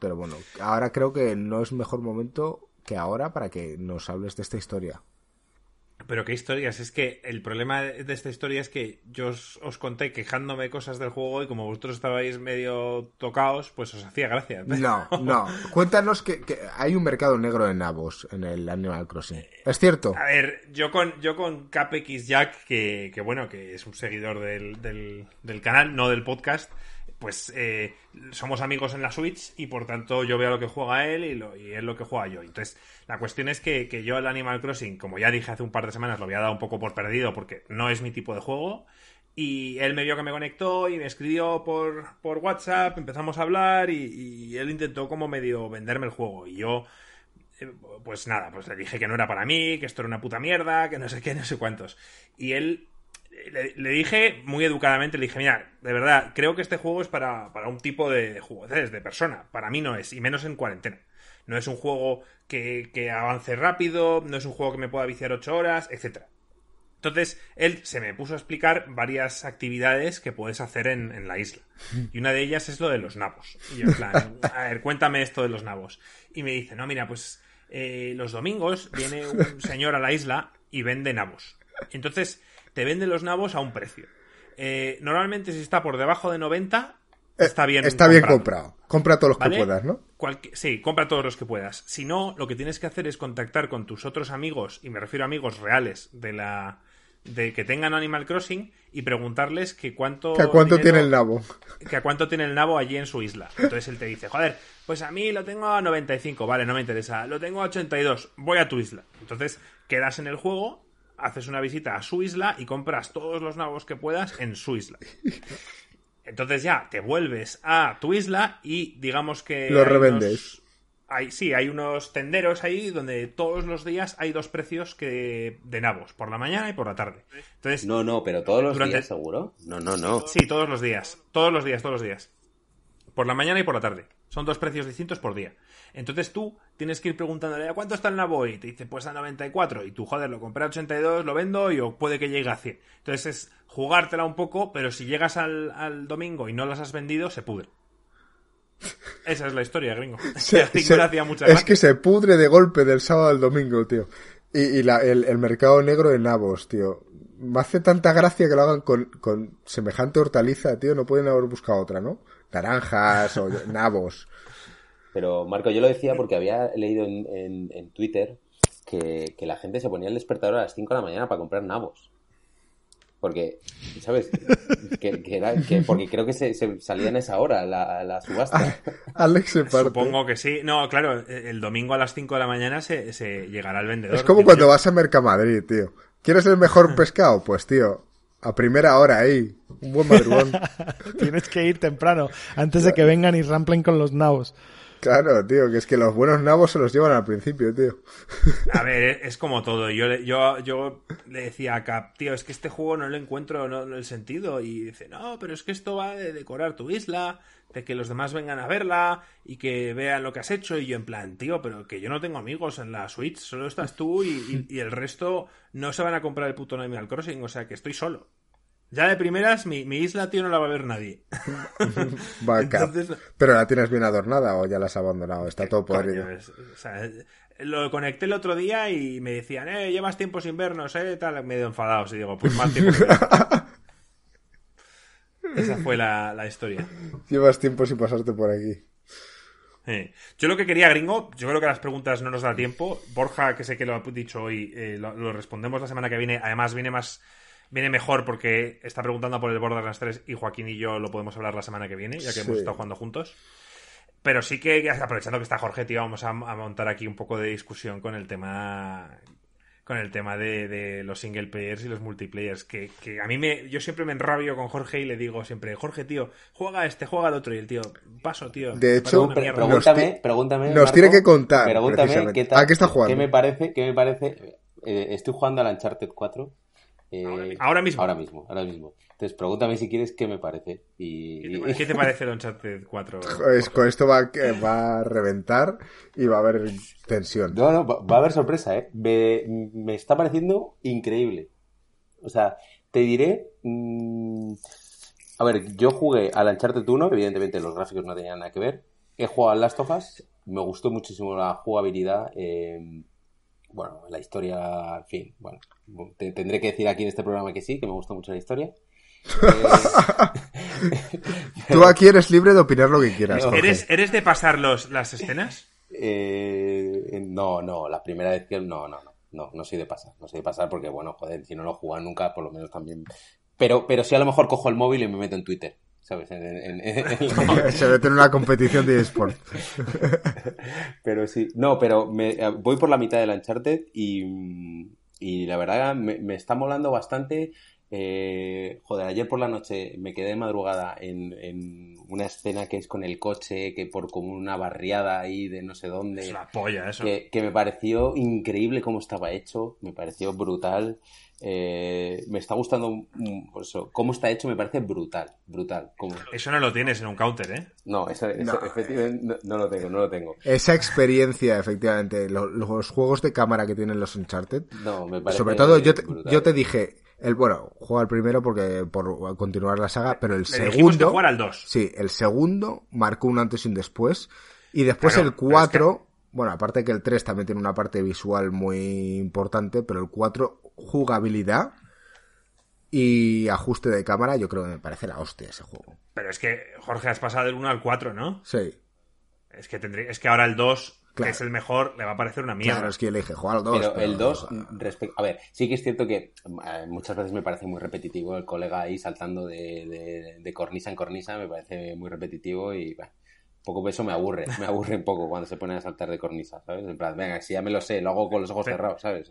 Pero bueno, ahora creo que no es mejor momento que ahora para que nos hables de esta historia. Pero qué historias, es que el problema de esta historia es que yo os, os, conté quejándome cosas del juego y como vosotros estabais medio tocados, pues os hacía gracia. No, no. Cuéntanos que, que hay un mercado negro de nabos en el Animal Crossing. ¿Es cierto? A ver, yo con, yo con CapX Jack, que, que bueno, que es un seguidor del, del, del canal, no del podcast, pues eh, somos amigos en la Switch y por tanto yo veo lo que juega él y, él lo que juega yo. Entonces, la cuestión es que, que, yo el Animal Crossing, como ya dije hace un par de semanas, lo había dado un poco por perdido porque no es mi tipo de juego. Y él me vio que me conectó y me escribió por, por WhatsApp, empezamos a hablar y, y él intentó como medio venderme el juego. Y yo, eh, pues nada, pues le dije que no era para mí, que esto era una puta mierda, que no sé qué, no sé cuántos. Y él le, le, dije muy educadamente, le dije, mira, de verdad, creo que este juego es para, para un tipo de jugadores, de persona. Para mí no es, y menos en cuarentena. No es un juego que, que avance rápido, no es un juego que me pueda viciar ocho horas, etc. Entonces, él se me puso a explicar varias actividades que puedes hacer en, en la isla. Y una de ellas es lo de los nabos. Y yo, en plan, a ver, cuéntame esto de los nabos. Y me dice, no, mira, pues eh, los domingos viene un señor a la isla y vende nabos. Entonces, te vende los nabos a un precio. Eh, normalmente si está por debajo de 90, está bien Está comprado. bien comprado. Compra todos los ¿vale? que puedas, ¿no? Cualque sí, compra todos los que puedas. Si no, lo que tienes que hacer es contactar con tus otros amigos, y me refiero a amigos reales de la de que tengan Animal Crossing y preguntarles que cuánto que a cuánto dinero, tiene el nabo que a cuánto tiene el nabo allí en su isla entonces él te dice joder pues a mí lo tengo a 95 vale no me interesa lo tengo a 82 voy a tu isla entonces quedas en el juego haces una visita a su isla y compras todos los nabos que puedas en su isla. Entonces ya te vuelves a tu isla y digamos que... Lo revendes. Unos, hay, sí, hay unos tenderos ahí donde todos los días hay dos precios que de nabos, por la mañana y por la tarde. Entonces, no, no, pero todos los durante... días seguro. No, no, no. Sí, todos los días. Todos los días, todos los días. Por la mañana y por la tarde. Son dos precios distintos por día. Entonces tú tienes que ir preguntándole ¿a cuánto está el nabo? Y te dice, pues a 94. Y tú, joder, lo compré a 82, lo vendo y o puede que llegue a 100. Entonces es jugártela un poco, pero si llegas al, al domingo y no las has vendido, se pudre. Esa es la historia, gringo. Se, se, es que se pudre de golpe del sábado al domingo, tío. Y, y la, el, el, mercado negro de nabos, tío. me hace tanta gracia que lo hagan con, con semejante hortaliza, tío. No pueden haber buscado otra, ¿no? Naranjas o nabos. Pero, Marco, yo lo decía porque había leído en, en, Twitter que, que, la gente se ponía el despertador a las 5 de la mañana para comprar nabos. Porque, ¿sabes? que, era, que, porque creo que se, se salía en esa hora la, la subasta. Alex se parte. Supongo que sí. No, claro, el domingo a las 5 de la mañana se, se llegará el vendedor. Es como cuando vas a Mercamadrid, tío. ¿Quieres el mejor pescado? Pues, tío, a primera hora ahí. Un buen madrugón. Tienes que ir temprano, antes de que vengan y ramplen con los nabos. Claro, tío, que es que los buenos nabos se los llevan al principio, tío. A ver, es como todo. Yo, yo, yo le decía a Cap, tío, es que este juego no le encuentro no, el sentido. Y dice, no, pero es que esto va de decorar tu isla, de que los demás vengan a verla y que vean lo que has hecho. Y yo en plan, tío, pero que yo no tengo amigos en la Switch, solo estás tú y, y el resto no se van a comprar el puto Animal Crossing, o sea que estoy solo. Ya de primeras, mi, isla, tío, no la va a ver nadie. Pero la tienes bien adornada o ya la has abandonado, está todo podrido. lo conecté el otro día y me decían, eh, llevas tiempo sin vernos, eh, tal, medio enfadados. Y digo, pues más tiempo Esa fue la, historia. Llevas tiempo sin pasarte por aquí. Yo lo que quería, gringo, yo creo que las preguntas no nos da tiempo. Borja, que sé que lo ha dicho hoy, eh, lo respondemos la semana que viene. Además, viene más viene mejor porque está preguntando por el Borderlands 3 y Joaquín y yo lo podemos hablar la semana que viene, ya que hemos estado jugando juntos. Pero sí que, aprovechando que está Jorge, tío, vamos a, montar aquí un poco de discusión con el tema con el tema de, los single players y los multiplayers. Que, a mí me. Yo siempre me enrabio con Jorge y le digo siempre, Jorge, tío, juega este, juega el otro. Y el tío, paso, tío. De hecho, pregúntame, pregúntame. Nos tiene que contar. Pregúntame qué, tal, ¿A qué está jugando? ¿Qué me parece? ¿Qué me parece? Eh, estoy jugando al Uncharted 4 eh, ahora mismo. Ahora mismo, ahora mismo. Entonces, pregúntame si quieres qué me parece. Y... ¿Qué, te parece, el Uncharted 4? con esto va, va, a reventar y va a haber tensión. No, no, va, a haber sorpresa, ¿eh? Me, está pareciendo increíble. O sea, te diré... Mm, a ver, yo jugué al Uncharted 1, evidentemente los gráficos no tenían nada que ver. He jugado al Last of Us, me gustó muchísimo la jugabilidad. Eh, bueno, la historia, en fin, bueno, te, tendré que decir aquí en este programa que sí, que me gusta mucho la historia. Tú aquí eres libre de opinar lo que quieras. ¿Eres, ¿Eres de pasar los, las escenas? Eh, no, no, la primera vez que no, no, no, no, no soy de pasar, no soy de pasar porque bueno, joder, si no lo juegan nunca, por lo menos también. Pero, pero sí a lo mejor cojo el móvil y me meto en Twitter. ¿Sabes? Se mete en una competición de eSport. pero sí, no, pero me, eh, voy por la mitad del Uncharted y, y la verdad me, está molando bastante. Eh, joder, ayer por la noche me quedé madrugada en, en, una escena que es con el coche, que por como una barriada ahí de no sé dónde. Es la polla eso. Que, que me pareció increíble cómo estaba hecho, me pareció brutal. Eh, me está gustando pues cómo está hecho, me parece brutal, brutal. Eso no lo tienes en un counter, ¿eh? No, eso, efectivamente no, lo tengo, no lo tengo. Esa experiencia, efectivamente, los, juegos de cámara que tienen los Uncharted. No, me parece Sobre todo, yo te, yo te dije, el bueno, juega el primero porque por continuar la saga, pero el segundo. jugar al 2. Sí, el segundo marcó un antes y un después. Y después el 4. Bueno, aparte que el 3 también tiene una parte visual muy importante, pero el 4, jugabilidad y ajuste de cámara, yo creo que me parece la hostia ese juego. Pero es que, Jorge, has pasado del 1 al 4, ¿no? Sí. Es que, tendría, es que ahora el 2, que es el mejor, le va a parecer una mierda. Claro, es que yo le dije, juega al 2. Pero, el 2, a ver, sí que es cierto que eh, muchas veces me parece muy repetitivo el colega ahí saltando de, de, cornisa en cornisa, me parece muy repetitivo y poco eso me aburre, me aburre un poco cuando se pone a saltar de cornisa, ¿sabes? En plan, venga, si ya me lo sé, lo hago con los ojos cerrados, ¿sabes?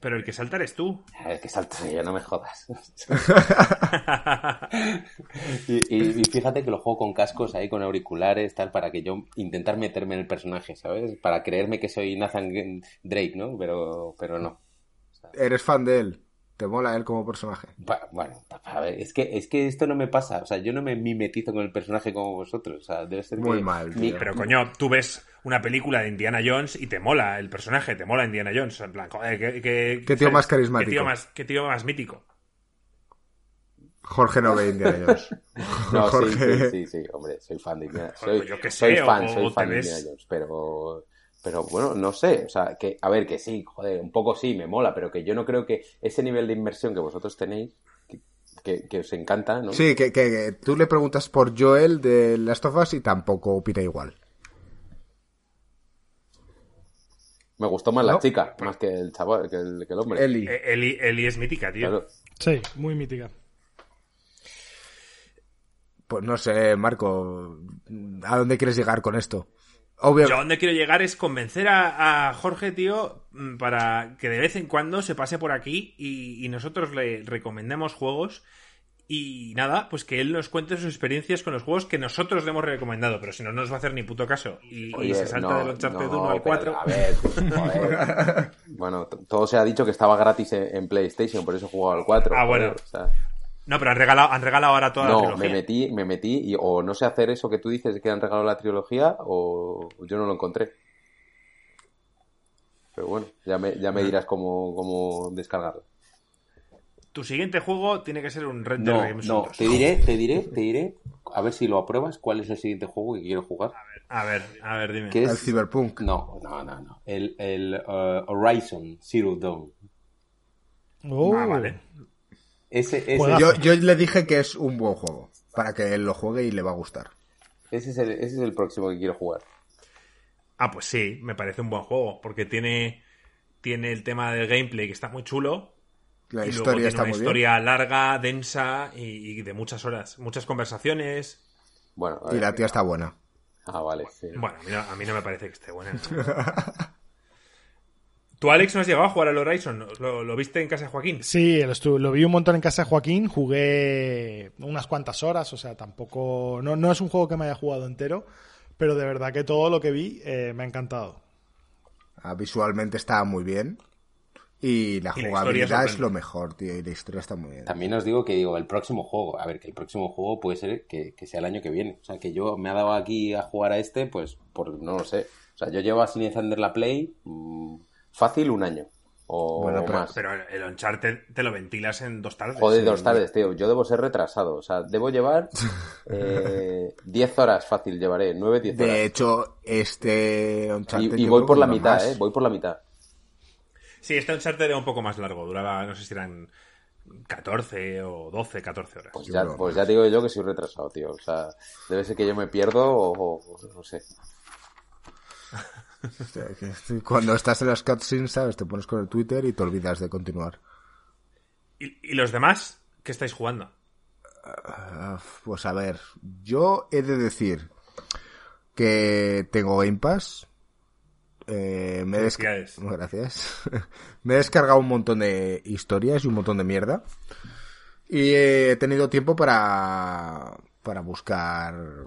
Pero el que salta eres tú. El que salta yo, no me jodas. y, fíjate que lo juego con cascos ahí, con auriculares, tal, para que yo intentar meterme en el personaje, ¿sabes? Para creerme que soy Nathan Drake, ¿no? Pero, pero no. ¿Eres fan de él? ¿Te mola él como personaje? Bueno, a ver, es que, es que esto no me pasa. O sea, yo no me mimetizo con el personaje como vosotros. O sea, debe ser Muy mal. Pero coño, tú ves una película de Indiana Jones y te mola el personaje, te mola Indiana Jones. En plan, ¿qué, qué, tío más carismático? ¿Qué tío más, qué tío más mítico? Jorge no ve Indiana Jones. no, Jorge... sí, sí, sí, hombre, soy fan de Indiana Jones. Soy, yo que sé, soy fan, soy fan de Indiana Jones, pero Pero bueno, no sé, o sea, que, a ver, que sí, joder, un poco sí, me mola, pero que yo no creo que ese nivel de inmersión que vosotros tenéis, que, que, os encanta, ¿no? Sí, que, que, tú le preguntas por Joel de Last of Us y tampoco opina igual. Me gustó más la chica, más que el chaval, que el, que el hombre. Eli. Eh, Eli, Eli es mítica, tío. Sí, muy mítica. Pues no sé, Marco, ¿a dónde quieres llegar con esto? Yo a donde quiero llegar es convencer a, Jorge, tío, mm, para que de vez en cuando se pase por aquí y, nosotros le recomendemos juegos y nada, pues que él nos cuente sus experiencias con los juegos que nosotros le hemos recomendado, pero si no, no nos va a hacer ni puto caso. Y, se salta del Uncharted 1 al 4. A ver, bueno, todo se ha dicho que estaba gratis en, PlayStation, por eso he jugado al 4. Ah, bueno. No, pero han regalado, han regalado ahora toda la trilogía. me metí, me metí y o no sé hacer eso que tú dices que han regalado la trilogía o yo no lo encontré. Pero bueno, ya me, ya me dirás cómo, cómo descargarlo. Tu siguiente juego tiene que ser un Red Dead Redemption No, te diré, te diré, te diré, a ver si lo apruebas, cuál es el siguiente juego que quiero jugar. A ver, a ver, dime. ¿Qué es? El Cyberpunk. No, no, no, no. El, el uh, Horizon Zero Dawn. Oh. Ah, vale. Ese, yo, le dije que es un buen juego, para que él lo juegue y le va a gustar. Ese es, el, ese es el próximo que quiero jugar. Ah, pues sí, me parece un buen juego, porque tiene, tiene el tema del gameplay que está muy chulo. La historia está una historia larga, densa y, de muchas horas, muchas conversaciones. Bueno, y la tía está buena. Ah, vale, sí. Bueno, a mí no me parece que esté buena. ¿Tú, Alex, no has llegado a jugar al Horizon? ¿Lo, viste en casa de Joaquín? Sí, lo, vi un montón en casa de Joaquín. Jugué unas cuantas horas, o sea, tampoco. No, no es un juego que me haya jugado entero, pero de verdad que todo lo que vi eh, me ha encantado. Ah, visualmente está muy bien. Y la jugabilidad es lo mejor, tío, y la historia está muy bien. También os digo que digo, el próximo juego, a ver, que el próximo juego puede ser que, que, sea el año que viene. O sea, que yo me ha dado aquí a jugar a este, pues, por no lo sé. O sea, yo llevo sin encender la Play, mmm, fácil un año. O bueno, pero, más. Pero el Uncharted te lo ventilas en dos tardes. Joder, dos tardes, tío. Yo debo ser retrasado. O sea, debo llevar 10 eh, horas fácil, llevaré. 9, 10 horas. De hecho, este Uncharted. Y, voy por la mitad, ¿eh? Voy por la mitad. Sí, este Uncharted era un poco más largo. Duraba, no sé si eran 14 o 12, 14 horas. Pues ya, pues ya digo yo que soy retrasado, tío. O sea, debe ser que yo me pierdo o no sé. Cuando estás en las cutscenes, ¿sabes? Te pones con el Twitter y te olvidas de continuar. ¿Y, los demás? ¿Qué estáis jugando? Ah, pues a ver, yo he de decir que tengo Game Pass. Eh, me Gracias. Gracias. me he descargado un montón de historias y un montón de mierda. Y he tenido tiempo para, para buscar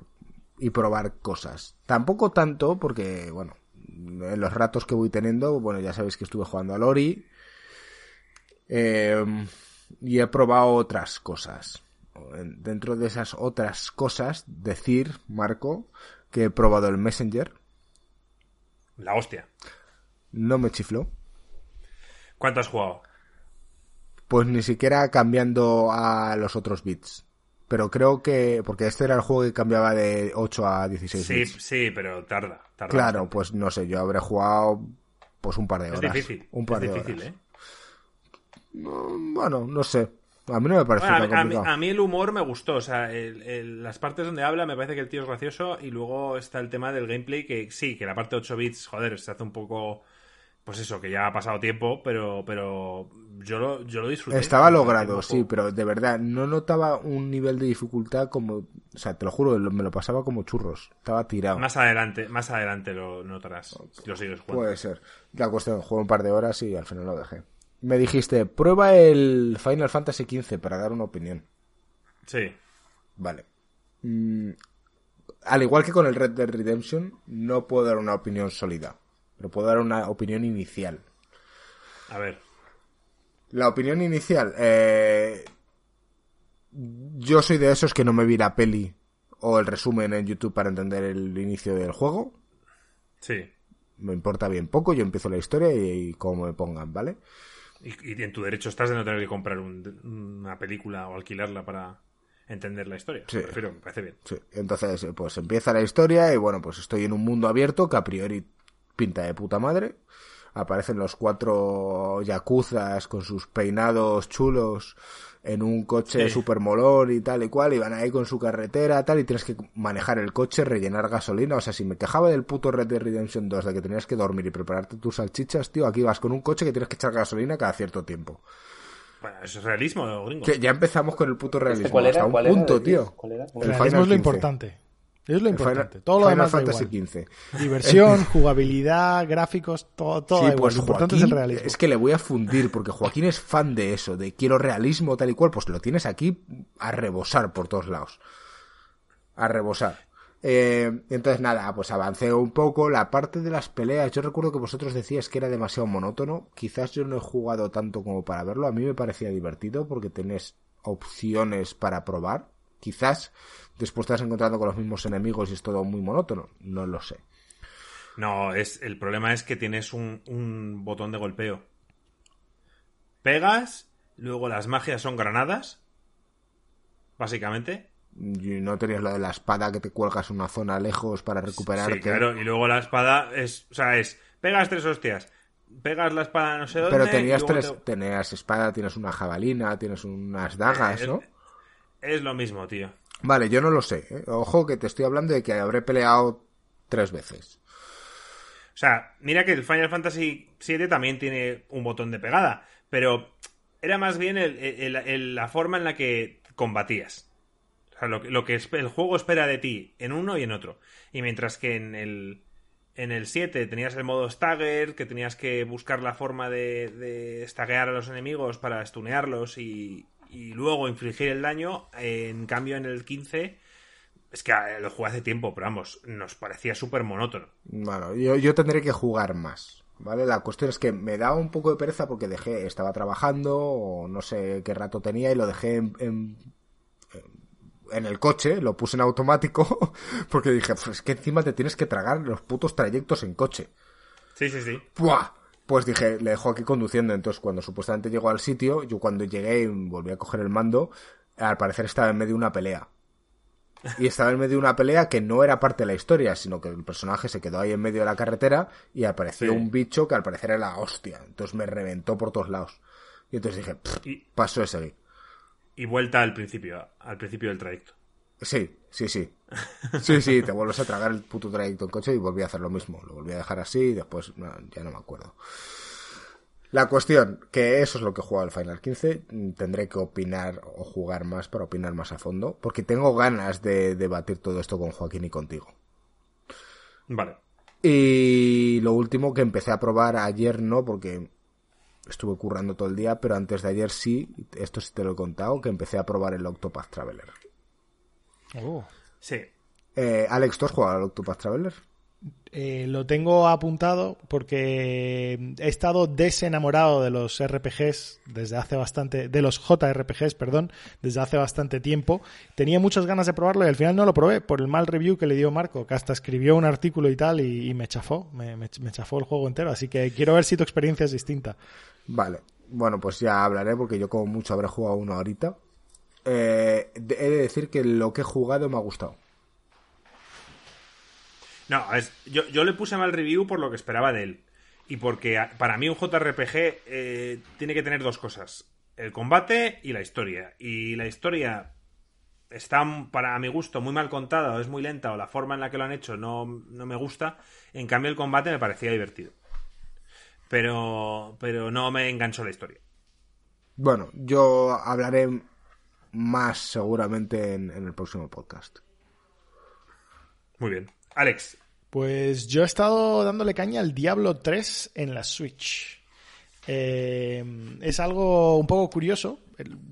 y probar cosas. Tampoco tanto porque, bueno, en los ratos que voy teniendo, bueno, ya sabéis que estuve jugando a Lori. Em, y he probado otras cosas. Dentro de esas otras cosas, decir, Marco, que he probado el Messenger. La hostia. No me chifló. ¿Cuánto has jugado? Pues ni siquiera cambiando a los otros bits. Pero creo que. Porque este era el juego que cambiaba de 8 a 16 Sí, sí, pero tarda. Claro, pues no sé, yo habré jugado pues un par de horas. Es difícil. Un par es difícil, ¿eh? Bueno, no sé. A mí no me parece tan complicado. A mí, el humor me gustó. O sea, las partes donde habla me parece que el tío es gracioso. Y luego está el tema del gameplay que sí, que la parte 8 bits, joder, se hace un poco pues eso, que ya ha pasado tiempo, pero, pero yo, lo, yo lo disfruté. Estaba logrado, sí, pero de verdad, no notaba un nivel de dificultad como, o sea, te lo juro, me lo pasaba como churros, estaba tirado. Más adelante, más adelante lo notarás, lo sigues jugando. Puede ser. La cuestión, juego un par de horas y al final lo dejé. Me dijiste, prueba el Final Fantasy XV para dar una opinión. Sí. Vale. Mm, al igual que con el Red Dead Redemption, no puedo dar una opinión sólida pero puedo dar una opinión inicial. A ver. La opinión inicial. Eh, yo soy de esos que no me vi la peli o el resumen en YouTube para entender el inicio del juego. Sí. Me importa bien poco, yo empiezo la historia y, como me pongan, ¿vale? Y, en tu derecho estás de no tener que comprar una película o alquilarla para entender la historia. Sí. me parece bien. Sí. Entonces, pues empieza la historia y bueno, pues estoy en un mundo abierto que a priori pinta de puta madre. Aparecen los cuatro yakuzas con sus peinados chulos en un coche Sí. super molón y tal y cual, y van ahí con su carretera tal, y tienes que manejar el coche, rellenar gasolina. O sea, si me quejaba del puto Red Dead Redemption 2 de que tenías que dormir y prepararte tus salchichas, tío, aquí vas con un coche que tienes que echar gasolina cada cierto tiempo. Bueno, eso es realismo, gringo. Que ya empezamos con el puto realismo. ¿Este cuál era? hasta un ¿Cuál era? punto, ¿Decís? tío. ¿Cuál era? El realismo es lo 15. importante. Es lo Final- importante. todo lo Final demás da Fantasy igual. XV. Diversión, jugabilidad, gráficos, todo, todo Sí, da igual. pues lo importante es el Joaquín, realismo. es que le voy a fundir porque Joaquín es fan de eso, de quiero realismo tal y cual, pues lo tienes aquí a rebosar por todos lados. A rebosar. Eh, entonces nada, pues avancé un poco. La parte de las peleas, yo recuerdo que vosotros decíais que era demasiado monótono. Quizás yo no he jugado tanto como para verlo. A mí me parecía divertido porque tenés opciones para probar. Quizás después te vas encontrando con los mismos enemigos y es todo muy monótono. No lo sé. No, es, el problema es que tienes un, un botón de golpeo. Pegas, luego las magias son granadas. Básicamente. Y no tenías lo de la espada que te cuelgas en una zona lejos para recuperarte. Sí, claro. Y luego la espada es. O sea, es. Pegas tres hostias. Pegas la espada no sé dónde. Pero tenías tres, te- tenías espada, tienes una jabalina, tienes unas dagas, Eh, ¿no? Es lo mismo, tío. Vale, yo no lo sé. ¿eh? Ojo que te estoy hablando de que habré peleado tres veces. O sea, mira que el Final Fantasy VII también tiene un botón de pegada, pero era más bien la forma en la que combatías. O sea, lo, que- el juego espera de ti en uno y en otro. Y mientras que en el, en el 7 tenías el modo stagger, que tenías que buscar la forma de, de a los enemigos para stunearlos y, y luego infligir el daño, en cambio en el 15... Es que eh, lo jugué hace tiempo, pero vamos, nos parecía súper monótono. Bueno, yo, yo tendré que jugar más. ¿Vale? La cuestión es que me daba un poco de pereza porque dejé, estaba trabajando o no sé qué rato tenía y lo dejé en, en, en el coche, lo puse en automático porque dije, pues es que encima te tienes que tragar los putos trayectos en coche. Sí, sí, sí. ¡Buah! Pues dije, le dejo aquí conduciendo. Entonces, cuando supuestamente llegó al sitio, yo cuando llegué y volví a coger el mando, al parecer estaba en medio de una pelea. Y estaba en medio de una pelea que no era parte de la historia, sino que el personaje se quedó ahí en medio de la carretera y apareció Sí. un bicho que al parecer era la hostia. Entonces me reventó por todos lados. Y entonces dije, "Pff, Y- paso de seguir. Y vuelta al principio, al principio del trayecto. Sí, sí, sí. Sí, sí, te vuelves a tragar el puto trayecto en coche y volví a hacer lo mismo. Lo volví a dejar así y después no, ya no me acuerdo. La cuestión, que eso es lo que he jugado al Final 15, mm, tendré que opinar o jugar más para opinar más a fondo, porque tengo ganas de debatir todo esto con Joaquín y contigo. Vale. Y lo último que empecé a probar ayer no, porque estuve currando todo el día, pero antes de ayer sí, esto sí te lo he contado, que empecé a probar el Octopath Traveler. Oh. Sí. Eh, Alex, ¿tú has jugado al Octopath Traveler? Eh, lo tengo apuntado porque he estado desenamorado de los RPGs desde hace bastante, de los JRPGs, perdón, desde hace bastante tiempo. Tenía muchas ganas de probarlo y al final no lo probé por el mal review que le dio Marco, que hasta escribió un artículo y tal y, y me chafó, me, me- me chafó el juego entero. Así que quiero ver si tu experiencia es distinta. Vale, bueno, pues ya hablaré porque yo como mucho habré jugado uno ahorita. Eh, he de decir que lo que he jugado me ha gustado. No, es, yo, yo le puse mal review por lo que esperaba de él. Y porque para mí un JRPG eh, tiene que tener dos cosas. El combate y la historia. Y la historia está, para mi gusto, muy mal contada o es muy lenta o la forma en la que lo han hecho no, no me gusta. En cambio el combate me parecía divertido. Pero, pero no me enganchó la historia. Bueno, yo hablaré más seguramente en, en el próximo podcast. Muy bien. Alex, Pues yo he estado dándole caña al Diablo 3 en la Switch. Eh, es algo un poco curioso.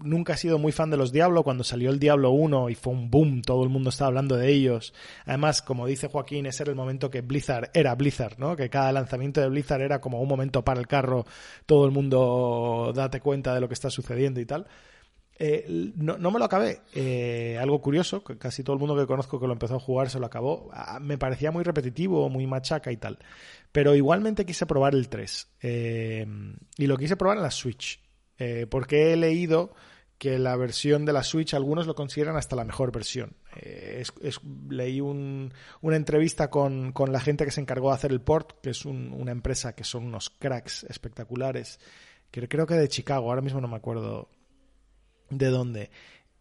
Nunca he sido muy fan de los Diablo. Cuando salió el Diablo 1 y fue un boom, todo el mundo estaba hablando de ellos. Además, como dice Joaquín, ese era el momento que Blizzard era Blizzard, ¿no? Que cada lanzamiento de Blizzard era como un momento para el carro, todo el mundo date cuenta de lo que está sucediendo y tal. Eh, no, no me lo acabé. Eh, algo curioso, que casi todo el mundo que conozco que lo empezó a jugar se lo acabó. Ah, Me parecía muy repetitivo, muy machaca y tal. Pero igualmente quise probar el 3. Eh, y lo quise probar en la Switch. Eh, porque he leído que la versión de la Switch algunos lo consideran hasta la mejor versión. Eh, leí una entrevista con, la gente que se encargó de hacer el port, que es una empresa que son unos cracks espectaculares, que creo que de Chicago, ahora mismo no me acuerdo de dónde.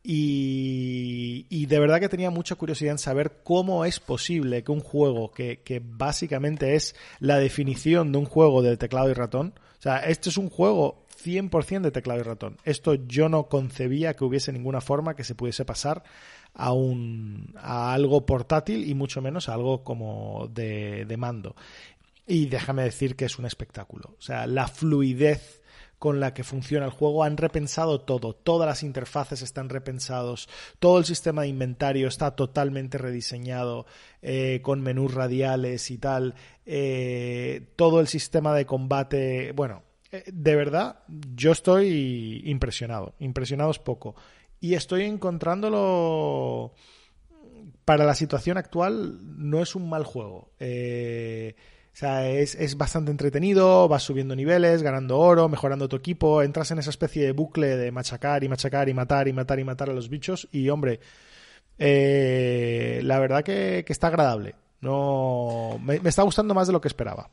Y, de verdad que tenía mucha curiosidad en saber cómo es posible que un juego que, que, básicamente es la definición de un juego de teclado y ratón, o sea, este es un juego 100% de teclado y ratón. Esto yo no concebía que hubiese ninguna forma que se pudiese pasar a, un, a algo portátil y mucho menos a algo como de, de mando. Y déjame decir que es un espectáculo. O sea, la fluidez con la que funciona el juego. Han repensado todo, todas las interfaces están repensados, todo el sistema de inventario está totalmente rediseñado eh, con menús radiales y tal, eh, todo el sistema de combate, bueno, eh, de verdad, yo estoy impresionado, impresionado es poco. Y estoy encontrándolo para la situación actual, no es un mal juego. Eh, o sea, es, bastante entretenido, vas subiendo niveles, ganando oro, mejorando tu equipo, entras en esa especie de bucle de machacar y machacar y matar y matar y matar a los bichos y, hombre, eh, la verdad que, está agradable. No, me, está gustando más de lo que esperaba.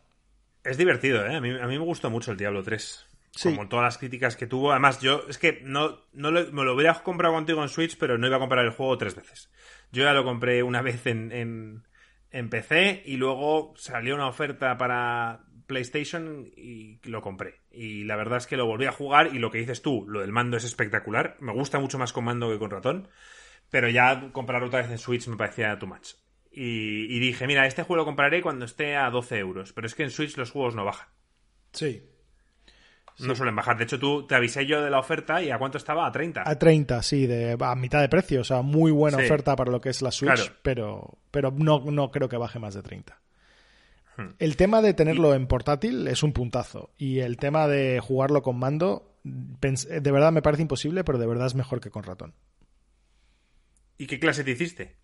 Es divertido, ¿eh? A mí, me gustó mucho el Diablo 3. Sí. Como todas las críticas que tuvo. Además, yo es que no, no me lo hubiera comprado contigo en Switch, pero no iba a comprar el juego tres veces. Yo ya lo compré una vez en empecé y luego salió una oferta para PlayStation y lo compré. Y la verdad es que lo volví a jugar y lo que dices tú, lo del mando es espectacular. Me gusta mucho más con mando que con ratón. Pero ya comprarlo otra vez en Switch me parecía too much. Y, y dije, mira, este juego lo compraré cuando esté a 12 euros. Pero es que en Switch los juegos no bajan. Sí, no suelen bajar. De hecho, tú te avisé yo de la oferta y ¿a cuánto estaba? A 30. A 30, sí, de, a mitad de precio. O sea, muy buena oferta para lo que es la Switch, pero, pero no, no creo que baje más de 30. Hmm. El tema de tenerlo en portátil es un puntazo. Y el tema de jugarlo con mando, de verdad me parece imposible, pero de verdad es mejor que con ratón. ¿Y qué clase te hiciste?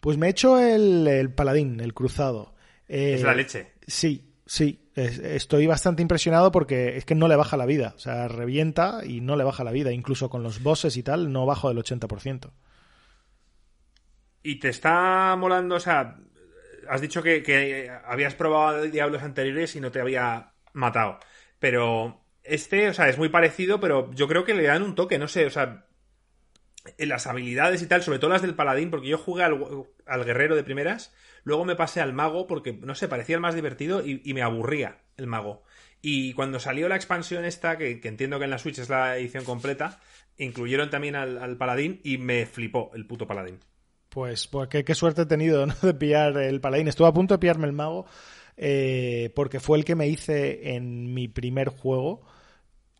Pues me he hecho el, paladín, el cruzado. es la leche. Sí, Sí, estoy bastante impresionado porque es que no le baja la vida. O sea, revienta y no le baja la vida. Incluso con los bosses y tal, no bajo del 80%. ¿Y te está molando? O sea, has dicho que, habías probado diablos anteriores y no te había matado. Pero este, o sea, es muy parecido, pero yo creo que le dan un toque, no sé, o sea, en las habilidades y tal, sobre todo las del paladín, porque yo jugué al guerrero de primeras Luego me pasé al mago porque, no sé, parecía el más divertido y, me aburría el mago. Y cuando salió la expansión esta, que, entiendo que en la Switch es la edición completa, incluyeron también al, paladín y me flipó el puto paladín. Pues, pues qué, suerte he tenido ¿no? de pillar el paladín. Estuve a punto de pillarme el mago eh, porque fue el que me hice en mi primer juego.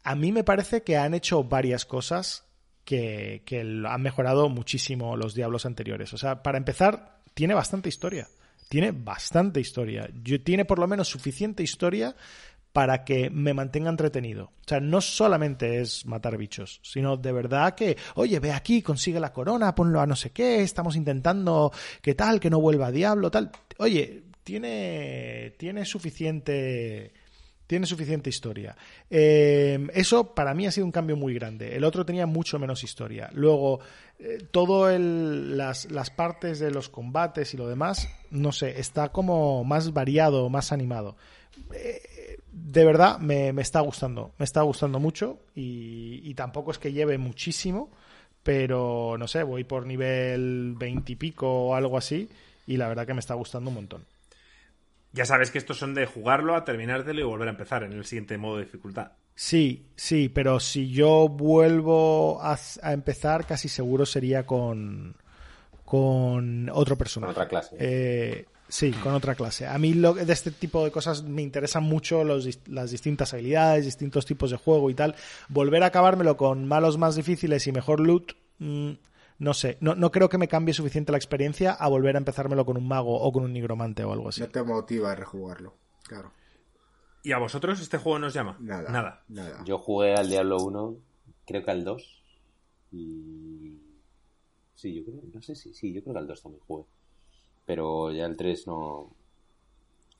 A mí me parece que han hecho varias cosas que, que han mejorado muchísimo los diablos anteriores. O sea, para empezar, tiene bastante historia. Tiene bastante historia. Yo, tiene por lo menos suficiente historia para que me mantenga entretenido. O sea, no solamente es matar bichos, sino de verdad que, oye, ve aquí, consigue la corona, ponlo a no sé qué, estamos intentando que tal, que no vuelva a diablo, tal. Oye, tiene, tiene suficiente tiene suficiente historia. Eh, eso para mí ha sido un cambio muy grande. El otro tenía mucho menos historia. Luego, eh, todo las, las, partes de los combates y lo demás, no sé, está como más variado, más animado. Eh, de verdad, me, está gustando. Me está gustando mucho y, tampoco es que lleve muchísimo, pero no sé, voy por nivel 20 y pico o algo así y la verdad que me está gustando un montón. Ya sabes que estos son de jugarlo, a terminártelo y volver a empezar en el siguiente modo de dificultad. Sí, sí, pero si yo vuelvo a, empezar, casi seguro sería con, con otro personaje. Con otra clase. Eh, sí, con otra clase. A mí lo, de este tipo de cosas me interesan mucho las distintas habilidades, distintos tipos de juego y tal. Volver a acabármelo con malos más difíciles y mejor loot, mm, no sé, no, no creo que me cambie suficiente la experiencia a volver a empezármelo con un mago o con un nigromante o algo así. No te motiva a rejugarlo, claro. ¿Y a vosotros este juego nos llama? Nada. Nada. Yo jugué al Diablo 1, creo que al 2. Y. Sí, yo creo, no sé si, sí, yo creo que al 2 también jugué. Pero ya el 3 no.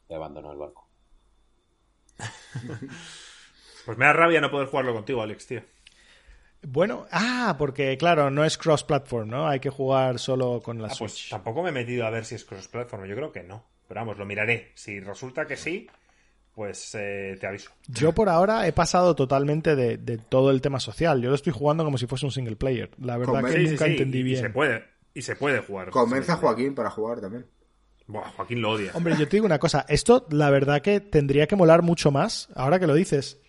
He abandonado el barco. pues me da rabia no poder jugarlo contigo, Alex, tío. Bueno, ah, porque claro, no es cross-platform, ¿no? Hay que jugar solo con la ah, pues tampoco me he metido a ver si es cross-platform. Yo creo que no. Pero vamos, lo miraré. Si resulta que sí, pues eh, te aviso. Yo por ahora he pasado totalmente de, todo el tema social. Yo lo estoy jugando como si fuese un single player. La verdad que nunca entendí bien. Y se puede, y se puede jugar. Comienza Joaquín para jugar también. Buah, Joaquín lo odia. Hombre, yo te digo una cosa. Esto, la verdad que tendría que molar mucho más. Ahora que lo dices,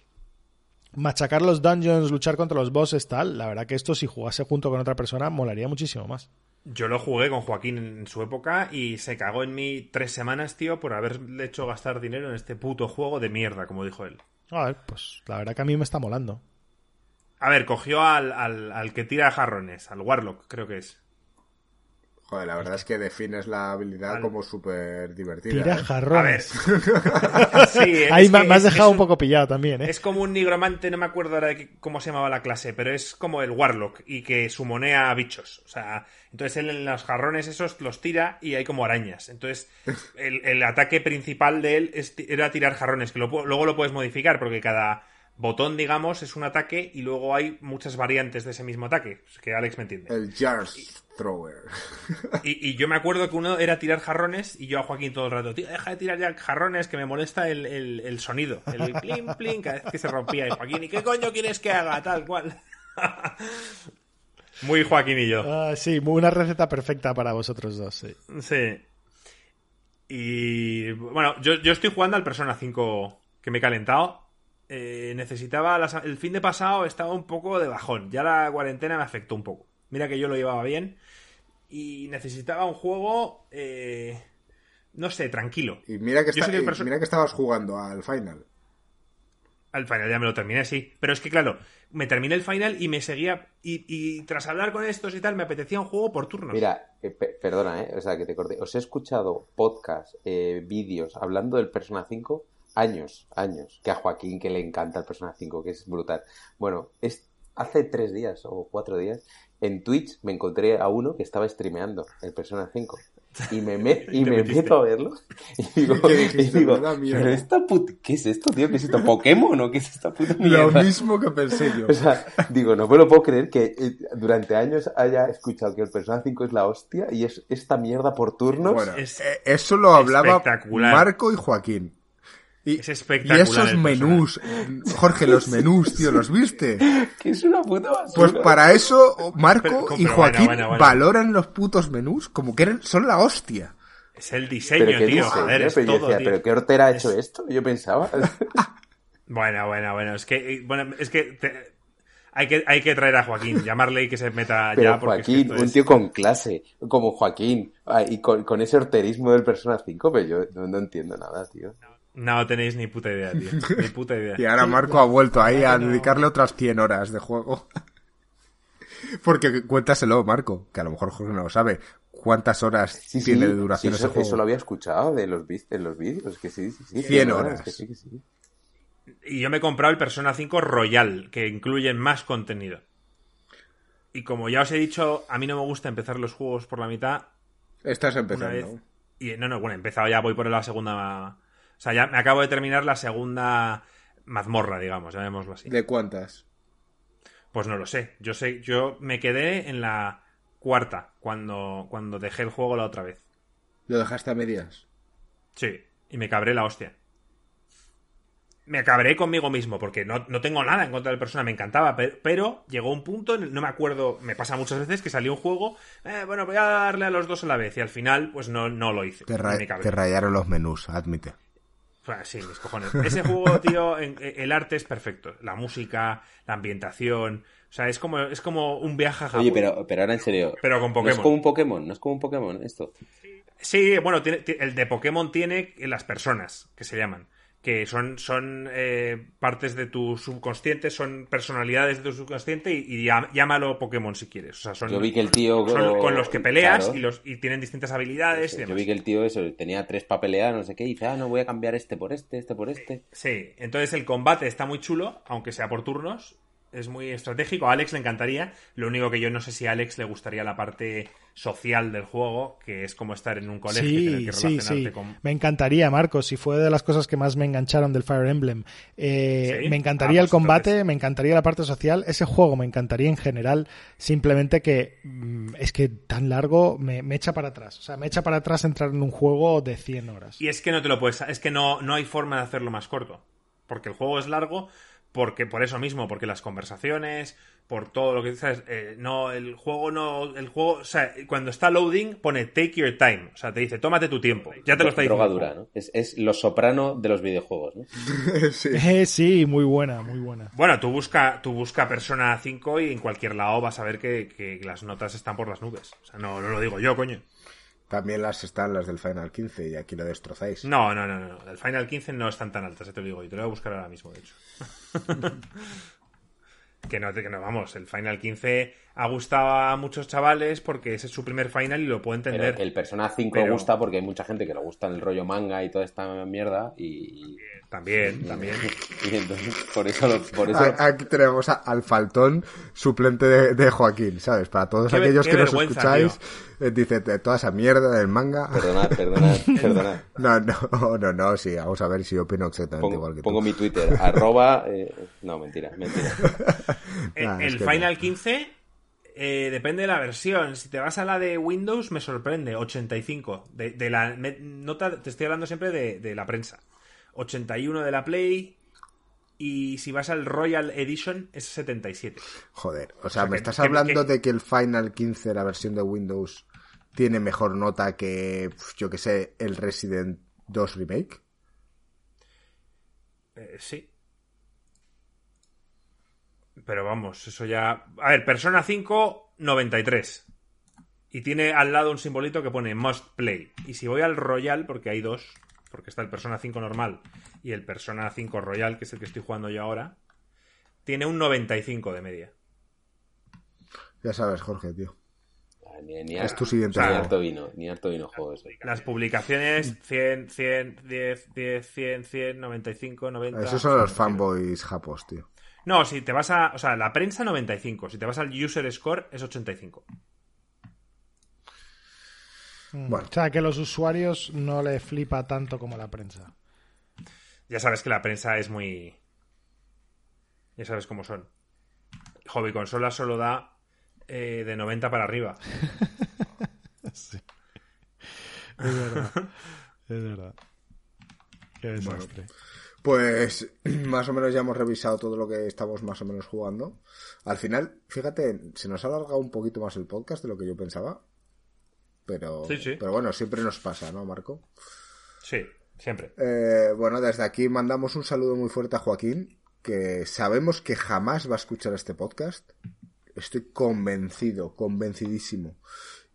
machacar los dungeons, luchar contra los bosses, tal. La verdad que esto, si jugase junto con otra persona, molaría muchísimo más. Yo lo jugué con Joaquín en su época y se cagó en mí tres semanas, tío, por haberle hecho gastar dinero en este puto juego de mierda, como dijo él. A ver, pues la verdad que a mí me está molando. A ver, cogió al, al, al que tira jarrones, al Warlock, creo que es. Joder, la verdad es que defines la habilidad como súper divertida. Tira ¿eh? jarrones. sí, Ahí me, has dejado un, poco pillado también, ¿eh? Es como un nigromante, no me acuerdo ahora de cómo se llamaba la clase, pero es como el Warlock y que sumonea bichos. O sea, entonces él en los jarrones esos los tira y hay como arañas. Entonces, el, ataque principal de él era tirar jarrones, que luego lo puedes modificar porque cada botón, digamos, es un ataque y luego hay muchas variantes de ese mismo ataque, que Alex me entiende. El Jars Thrower. Y, yo me acuerdo que uno era tirar jarrones y yo a Joaquín todo el rato, tío, deja de tirar ya jarrones que me molesta el, sonido, el plin plin cada vez que se rompía y Joaquín, ¿y qué coño quieres que haga? Tal cual. Muy Joaquín y yo. Ah, sí, una receta perfecta para vosotros dos, sí. Sí. Y bueno, yo, yo estoy jugando al Persona 5 que me he calentado eh, necesitaba. el fin de pasado estaba un poco de bajón. Ya la cuarentena me afectó un poco. Mira que yo lo llevaba bien. Y necesitaba un juego. Eh, no sé, tranquilo. Y mira que, mira que estabas jugando al final. Al final ya me lo terminé, sí. Pero es que, claro, me terminé el final y me seguía. Y, tras hablar con estos y tal, me apetecía un juego por turnos. Mira, eh, perdona, ¿eh? O sea, que te corté. Os he escuchado podcast, vídeos hablando del Persona 5 años, años, que a Joaquín que le encanta el Persona 5, que es brutal. Bueno, es hace tres días o cuatro días en Twitch me encontré a uno que estaba streameando el Persona 5 y me, y me meto a verlo y digo, ¿qué es esto, tío? ¿Qué es esto? ¿Pokémon o qué es esta puta mierda? Lo mismo que pensé yo. O sea, digo, no me lo puedo creer que eh, durante años haya escuchado que el Persona 5 es la hostia y es esta mierda por turnos. Bueno, eh, eso lo hablaba Marco y Joaquín. Y, es espectacular. Y esos menús, Jorge, los menús, tío, ¿los viste? Que es una puta basura. Pues para eso Marco y Joaquín valoran los putos menús como que son la hostia. Es el diseño, tío. Joder, es pero, todo, ¿pero qué hortera ha hecho esto? Yo pensaba. bueno, bueno, bueno. Es que, eh, bueno, es que hay que, hay que traer a Joaquín, llamarle y que se meta Pero ya. Joaquín, un tío con clase, como Joaquín, ah, y con, con ese horterismo del Persona 5, pero yo no, no entiendo nada, tío. No tenéis ni puta idea, tío. Ni puta idea. y ahora Marco ha vuelto ahí a dedicarle otras 100 horas de juego. Porque cuéntaselo, Marco, que a lo mejor Jorge no lo sabe. ¿Cuántas horas tiene de duración ese juego? Eso lo había escuchado de los, en los vídeos, que sí, sí, sí. 100 horas. Y yo me he comprado el Persona 5 Royal, que incluye más contenido. Y como ya os he dicho, a mí no me gusta empezar los juegos por la mitad. Estás empezando. Y no, no, bueno, he empezado ya, voy por la segunda o sea, ya me acabo de terminar la segunda mazmorra, digamos, llamémoslo así. ¿De cuántas? Pues no lo sé. Yo sé, yo me quedé en la cuarta cuando, cuando dejé el juego la otra vez. ¿Lo dejaste a medias? Sí, y me cabré la hostia. Me cabré conmigo mismo, porque no, tengo nada en contra del persona, me encantaba, pero, llegó un punto, no me acuerdo, me pasa muchas veces que salió un juego, eh, bueno, voy a darle a los dos a la vez, y al final, pues no, no lo hice. Te, te rayaron los menús, admite. Sí, mis cojones. Ese juego, tío, el arte es perfecto. La música, la ambientación. O sea, es como, es como un viaje a Japón. Oye, pero, pero ahora en serio. Pero con Pokémon. No es como un Pokémon, no es como un Pokémon esto. Sí, bueno, el de Pokémon tiene las personas, que se llaman que son, son eh, partes de tu subconsciente, son personalidades de tu subconsciente y, llámalo Pokémon si quieres. O sea, son, yo vi que el tío con los que peleas y, los, y tienen distintas habilidades. yo vi que el tío eso, tenía tres para pelear, no sé qué, y dice, ah, no voy a cambiar este por este, este por este. Sí, entonces el combate está muy chulo, aunque sea por turnos. Es muy estratégico. A Alex le encantaría. Lo único que yo no sé si a Alex le gustaría la parte social del juego, que es como estar en un colegio y tener que relacionarte con... Me encantaría, Marcos, si fue de las cosas que más me engancharon del Fire Emblem. Eh, me encantaría ah, el combate, me encantaría la parte social, ese juego me encantaría en general, simplemente que mm, es que tan largo me, echa para atrás. O sea, me echa para atrás entrar en un juego de 100 horas. Y es que no te lo puedes... Es que no, no hay forma de hacerlo más corto. Porque el juego es largo, porque por eso mismo, porque las conversaciones, por todo lo que dices, eh, no, el juego no, el juego, o sea, cuando está loading pone take your time, o sea, te dice tómate tu tiempo, ya te lo está diciendo. ¿no? Es, es, lo soprano de los videojuegos, ¿no? sí. Eh, sí, muy buena, muy buena. Bueno, tú busca, tú busca Persona 5 y en cualquier lado vas a ver que, que las notas están por las nubes, o sea, no, no lo digo yo, coño. También las están las del Final 15 y aquí lo destrozáis. No, no, no, no. El Final 15 no están tan altas, te lo digo. Y te lo voy a buscar ahora mismo, de hecho. que no, que no, vamos. El Final 15 ha gustado a muchos chavales porque ese es su primer Final y lo puedo entender. el Persona 5 gusta porque hay mucha gente que le gusta el rollo manga y toda esta mierda y... También, también. Y entonces, por eso... Por eso... Aquí tenemos al faltón suplente de, Joaquín, ¿sabes? Para todos aquellos que nos escucháis, eh, dice toda esa mierda del manga. Perdonad, perdonad, perdonad. No, no, no, no, sí, vamos a ver si opino exactamente igual que tú. Pongo mi Twitter, arroba... Eh, no, mentira, mentira. el, Final 15 eh, depende de la versión. Si te vas a la de Windows, me sorprende. 85. De, de la nota, te estoy hablando siempre de, de, la prensa. 81 de la Play. Y si vas al Royal Edition, es 77. Joder, o sea, ¿me estás hablando de que el Final 15, la versión de Windows, tiene mejor nota que, yo que sé, el Resident 2 Remake? Eh, sí. Pero vamos, eso ya. A ver, Persona 5, 93. Y tiene al lado un simbolito que pone Must Play. Y si voy al Royal, porque hay dos, porque está el Persona 5 normal y el Persona 5 Royal, que es el que estoy jugando yo ahora, tiene un 95 de media. Ya sabes, Jorge, tío. Ah, ni, es tu siguiente ni harto vino, ni harto vino juegos. Las publicaciones 100, 100, 10, 10, 100, 100, 95, 90. Esos son los fanboys japos, tío. No, si te vas a. O sea, la prensa 95. Si te vas al user score es 85. Mm. Bueno. O sea, que los usuarios no le flipa tanto como la prensa. Ya sabes que la prensa es muy. Ya sabes cómo son. Hobby Consola solo da eh, de 90 para arriba. sí. Es verdad. es verdad. Qué desastre. Pues más o menos ya hemos revisado todo lo que estamos más o menos jugando. Al final, fíjate, se nos ha alargado un poquito más el podcast de lo que yo pensaba. Pero, pero bueno, siempre nos pasa, ¿no, Marco? Sí, siempre. Eh, bueno, desde aquí mandamos un saludo muy fuerte a Joaquín, que sabemos que jamás va a escuchar este podcast. Estoy convencido, convencidísimo.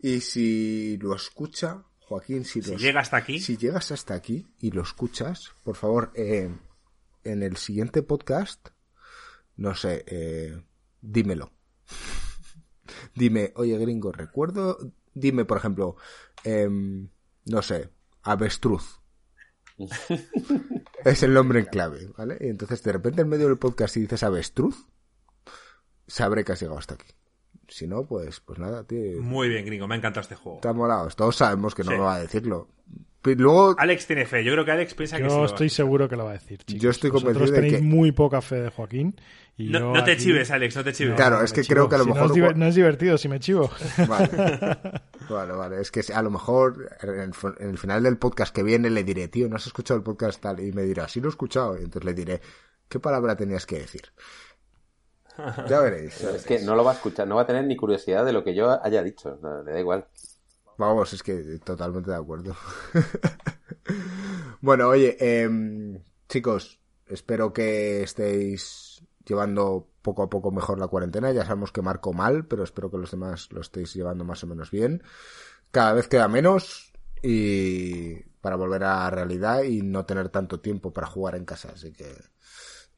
Y si lo escucha, Joaquín, si, llega hasta aquí. Si llegas hasta aquí y lo escuchas, por favor, eh, en el siguiente podcast, no sé, eh, dímelo. Dime, oye gringo, recuerdo, dime por ejemplo, em, no sé, avestruz. es el nombre en clave, ¿vale? Y entonces de repente en medio del podcast si dices avestruz, sabré que has llegado hasta aquí. Si no, pues, pues nada, tío. Muy bien, gringo, me encanta este juego. Está molado. Todos sabemos que no lo va a decirlo. Luego... Alex tiene fe. Yo creo que Alex piensa que sí. Yo estoy seguro que lo va a decir. Yo estoy convencido de tenéis muy poca fe de Joaquín. Y no, te chives, Alex, no te chives. claro, es que creo que a lo mejor. No es, divertido si me chivo. Vale. vale, Es que a lo mejor en el, final del podcast que viene le diré, tío, no has escuchado el podcast tal. Y me dirá, sí lo he escuchado. Y entonces le diré, ¿qué palabra tenías que decir? Ya veréis. Es que no lo va a escuchar, no va a tener ni curiosidad de lo que yo haya dicho, le da igual. Vamos, es que totalmente de acuerdo. bueno, oye, em, chicos, espero que estéis llevando poco a poco mejor la cuarentena. Ya sabemos que marco mal, pero espero que los demás lo estéis llevando más o menos bien. Cada vez queda menos y para volver a la realidad y no tener tanto tiempo para jugar en casa. Así que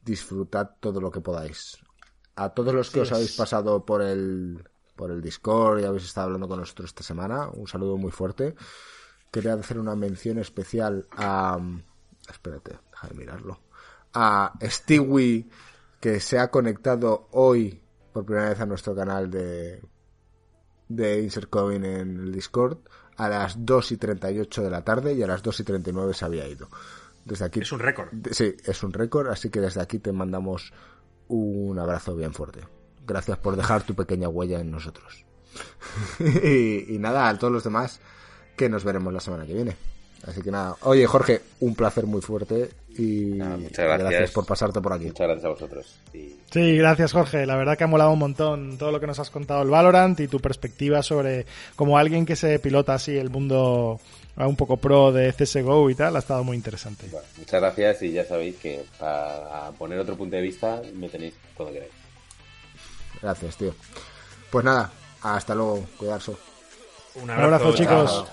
disfrutad todo lo que podáis a todos los que os habéis pasado por el, por el Discord y habéis estado hablando con nosotros esta semana, un saludo muy fuerte. Quería hacer una mención especial a... Espérate, deja de mirarlo. A Stewie, que se ha conectado hoy por primera vez a nuestro canal de, de Insert Coin en el Discord a las 2 y 38 de la tarde y a las 2 y 39 se había ido. Desde aquí, es un récord. Sí, es un récord, así que desde aquí te mandamos un abrazo bien fuerte. Gracias por dejar tu pequeña huella en nosotros. y, nada, a todos los demás, que nos veremos la semana que viene. Así que nada, oye Jorge, un placer muy fuerte y muchas gracias. por pasarte por aquí. Muchas gracias a vosotros. Sí, gracias Jorge. La verdad que ha molado un montón todo lo que nos has contado el Valorant y tu perspectiva sobre como alguien que se pilota así el mundo un poco pro de CSGO y tal, ha estado muy interesante. Muchas gracias y ya sabéis que para poner otro punto de vista me tenéis cuando queráis. Gracias, tío. Pues nada, hasta luego, cuidarse. Un abrazo, un abrazo chicos.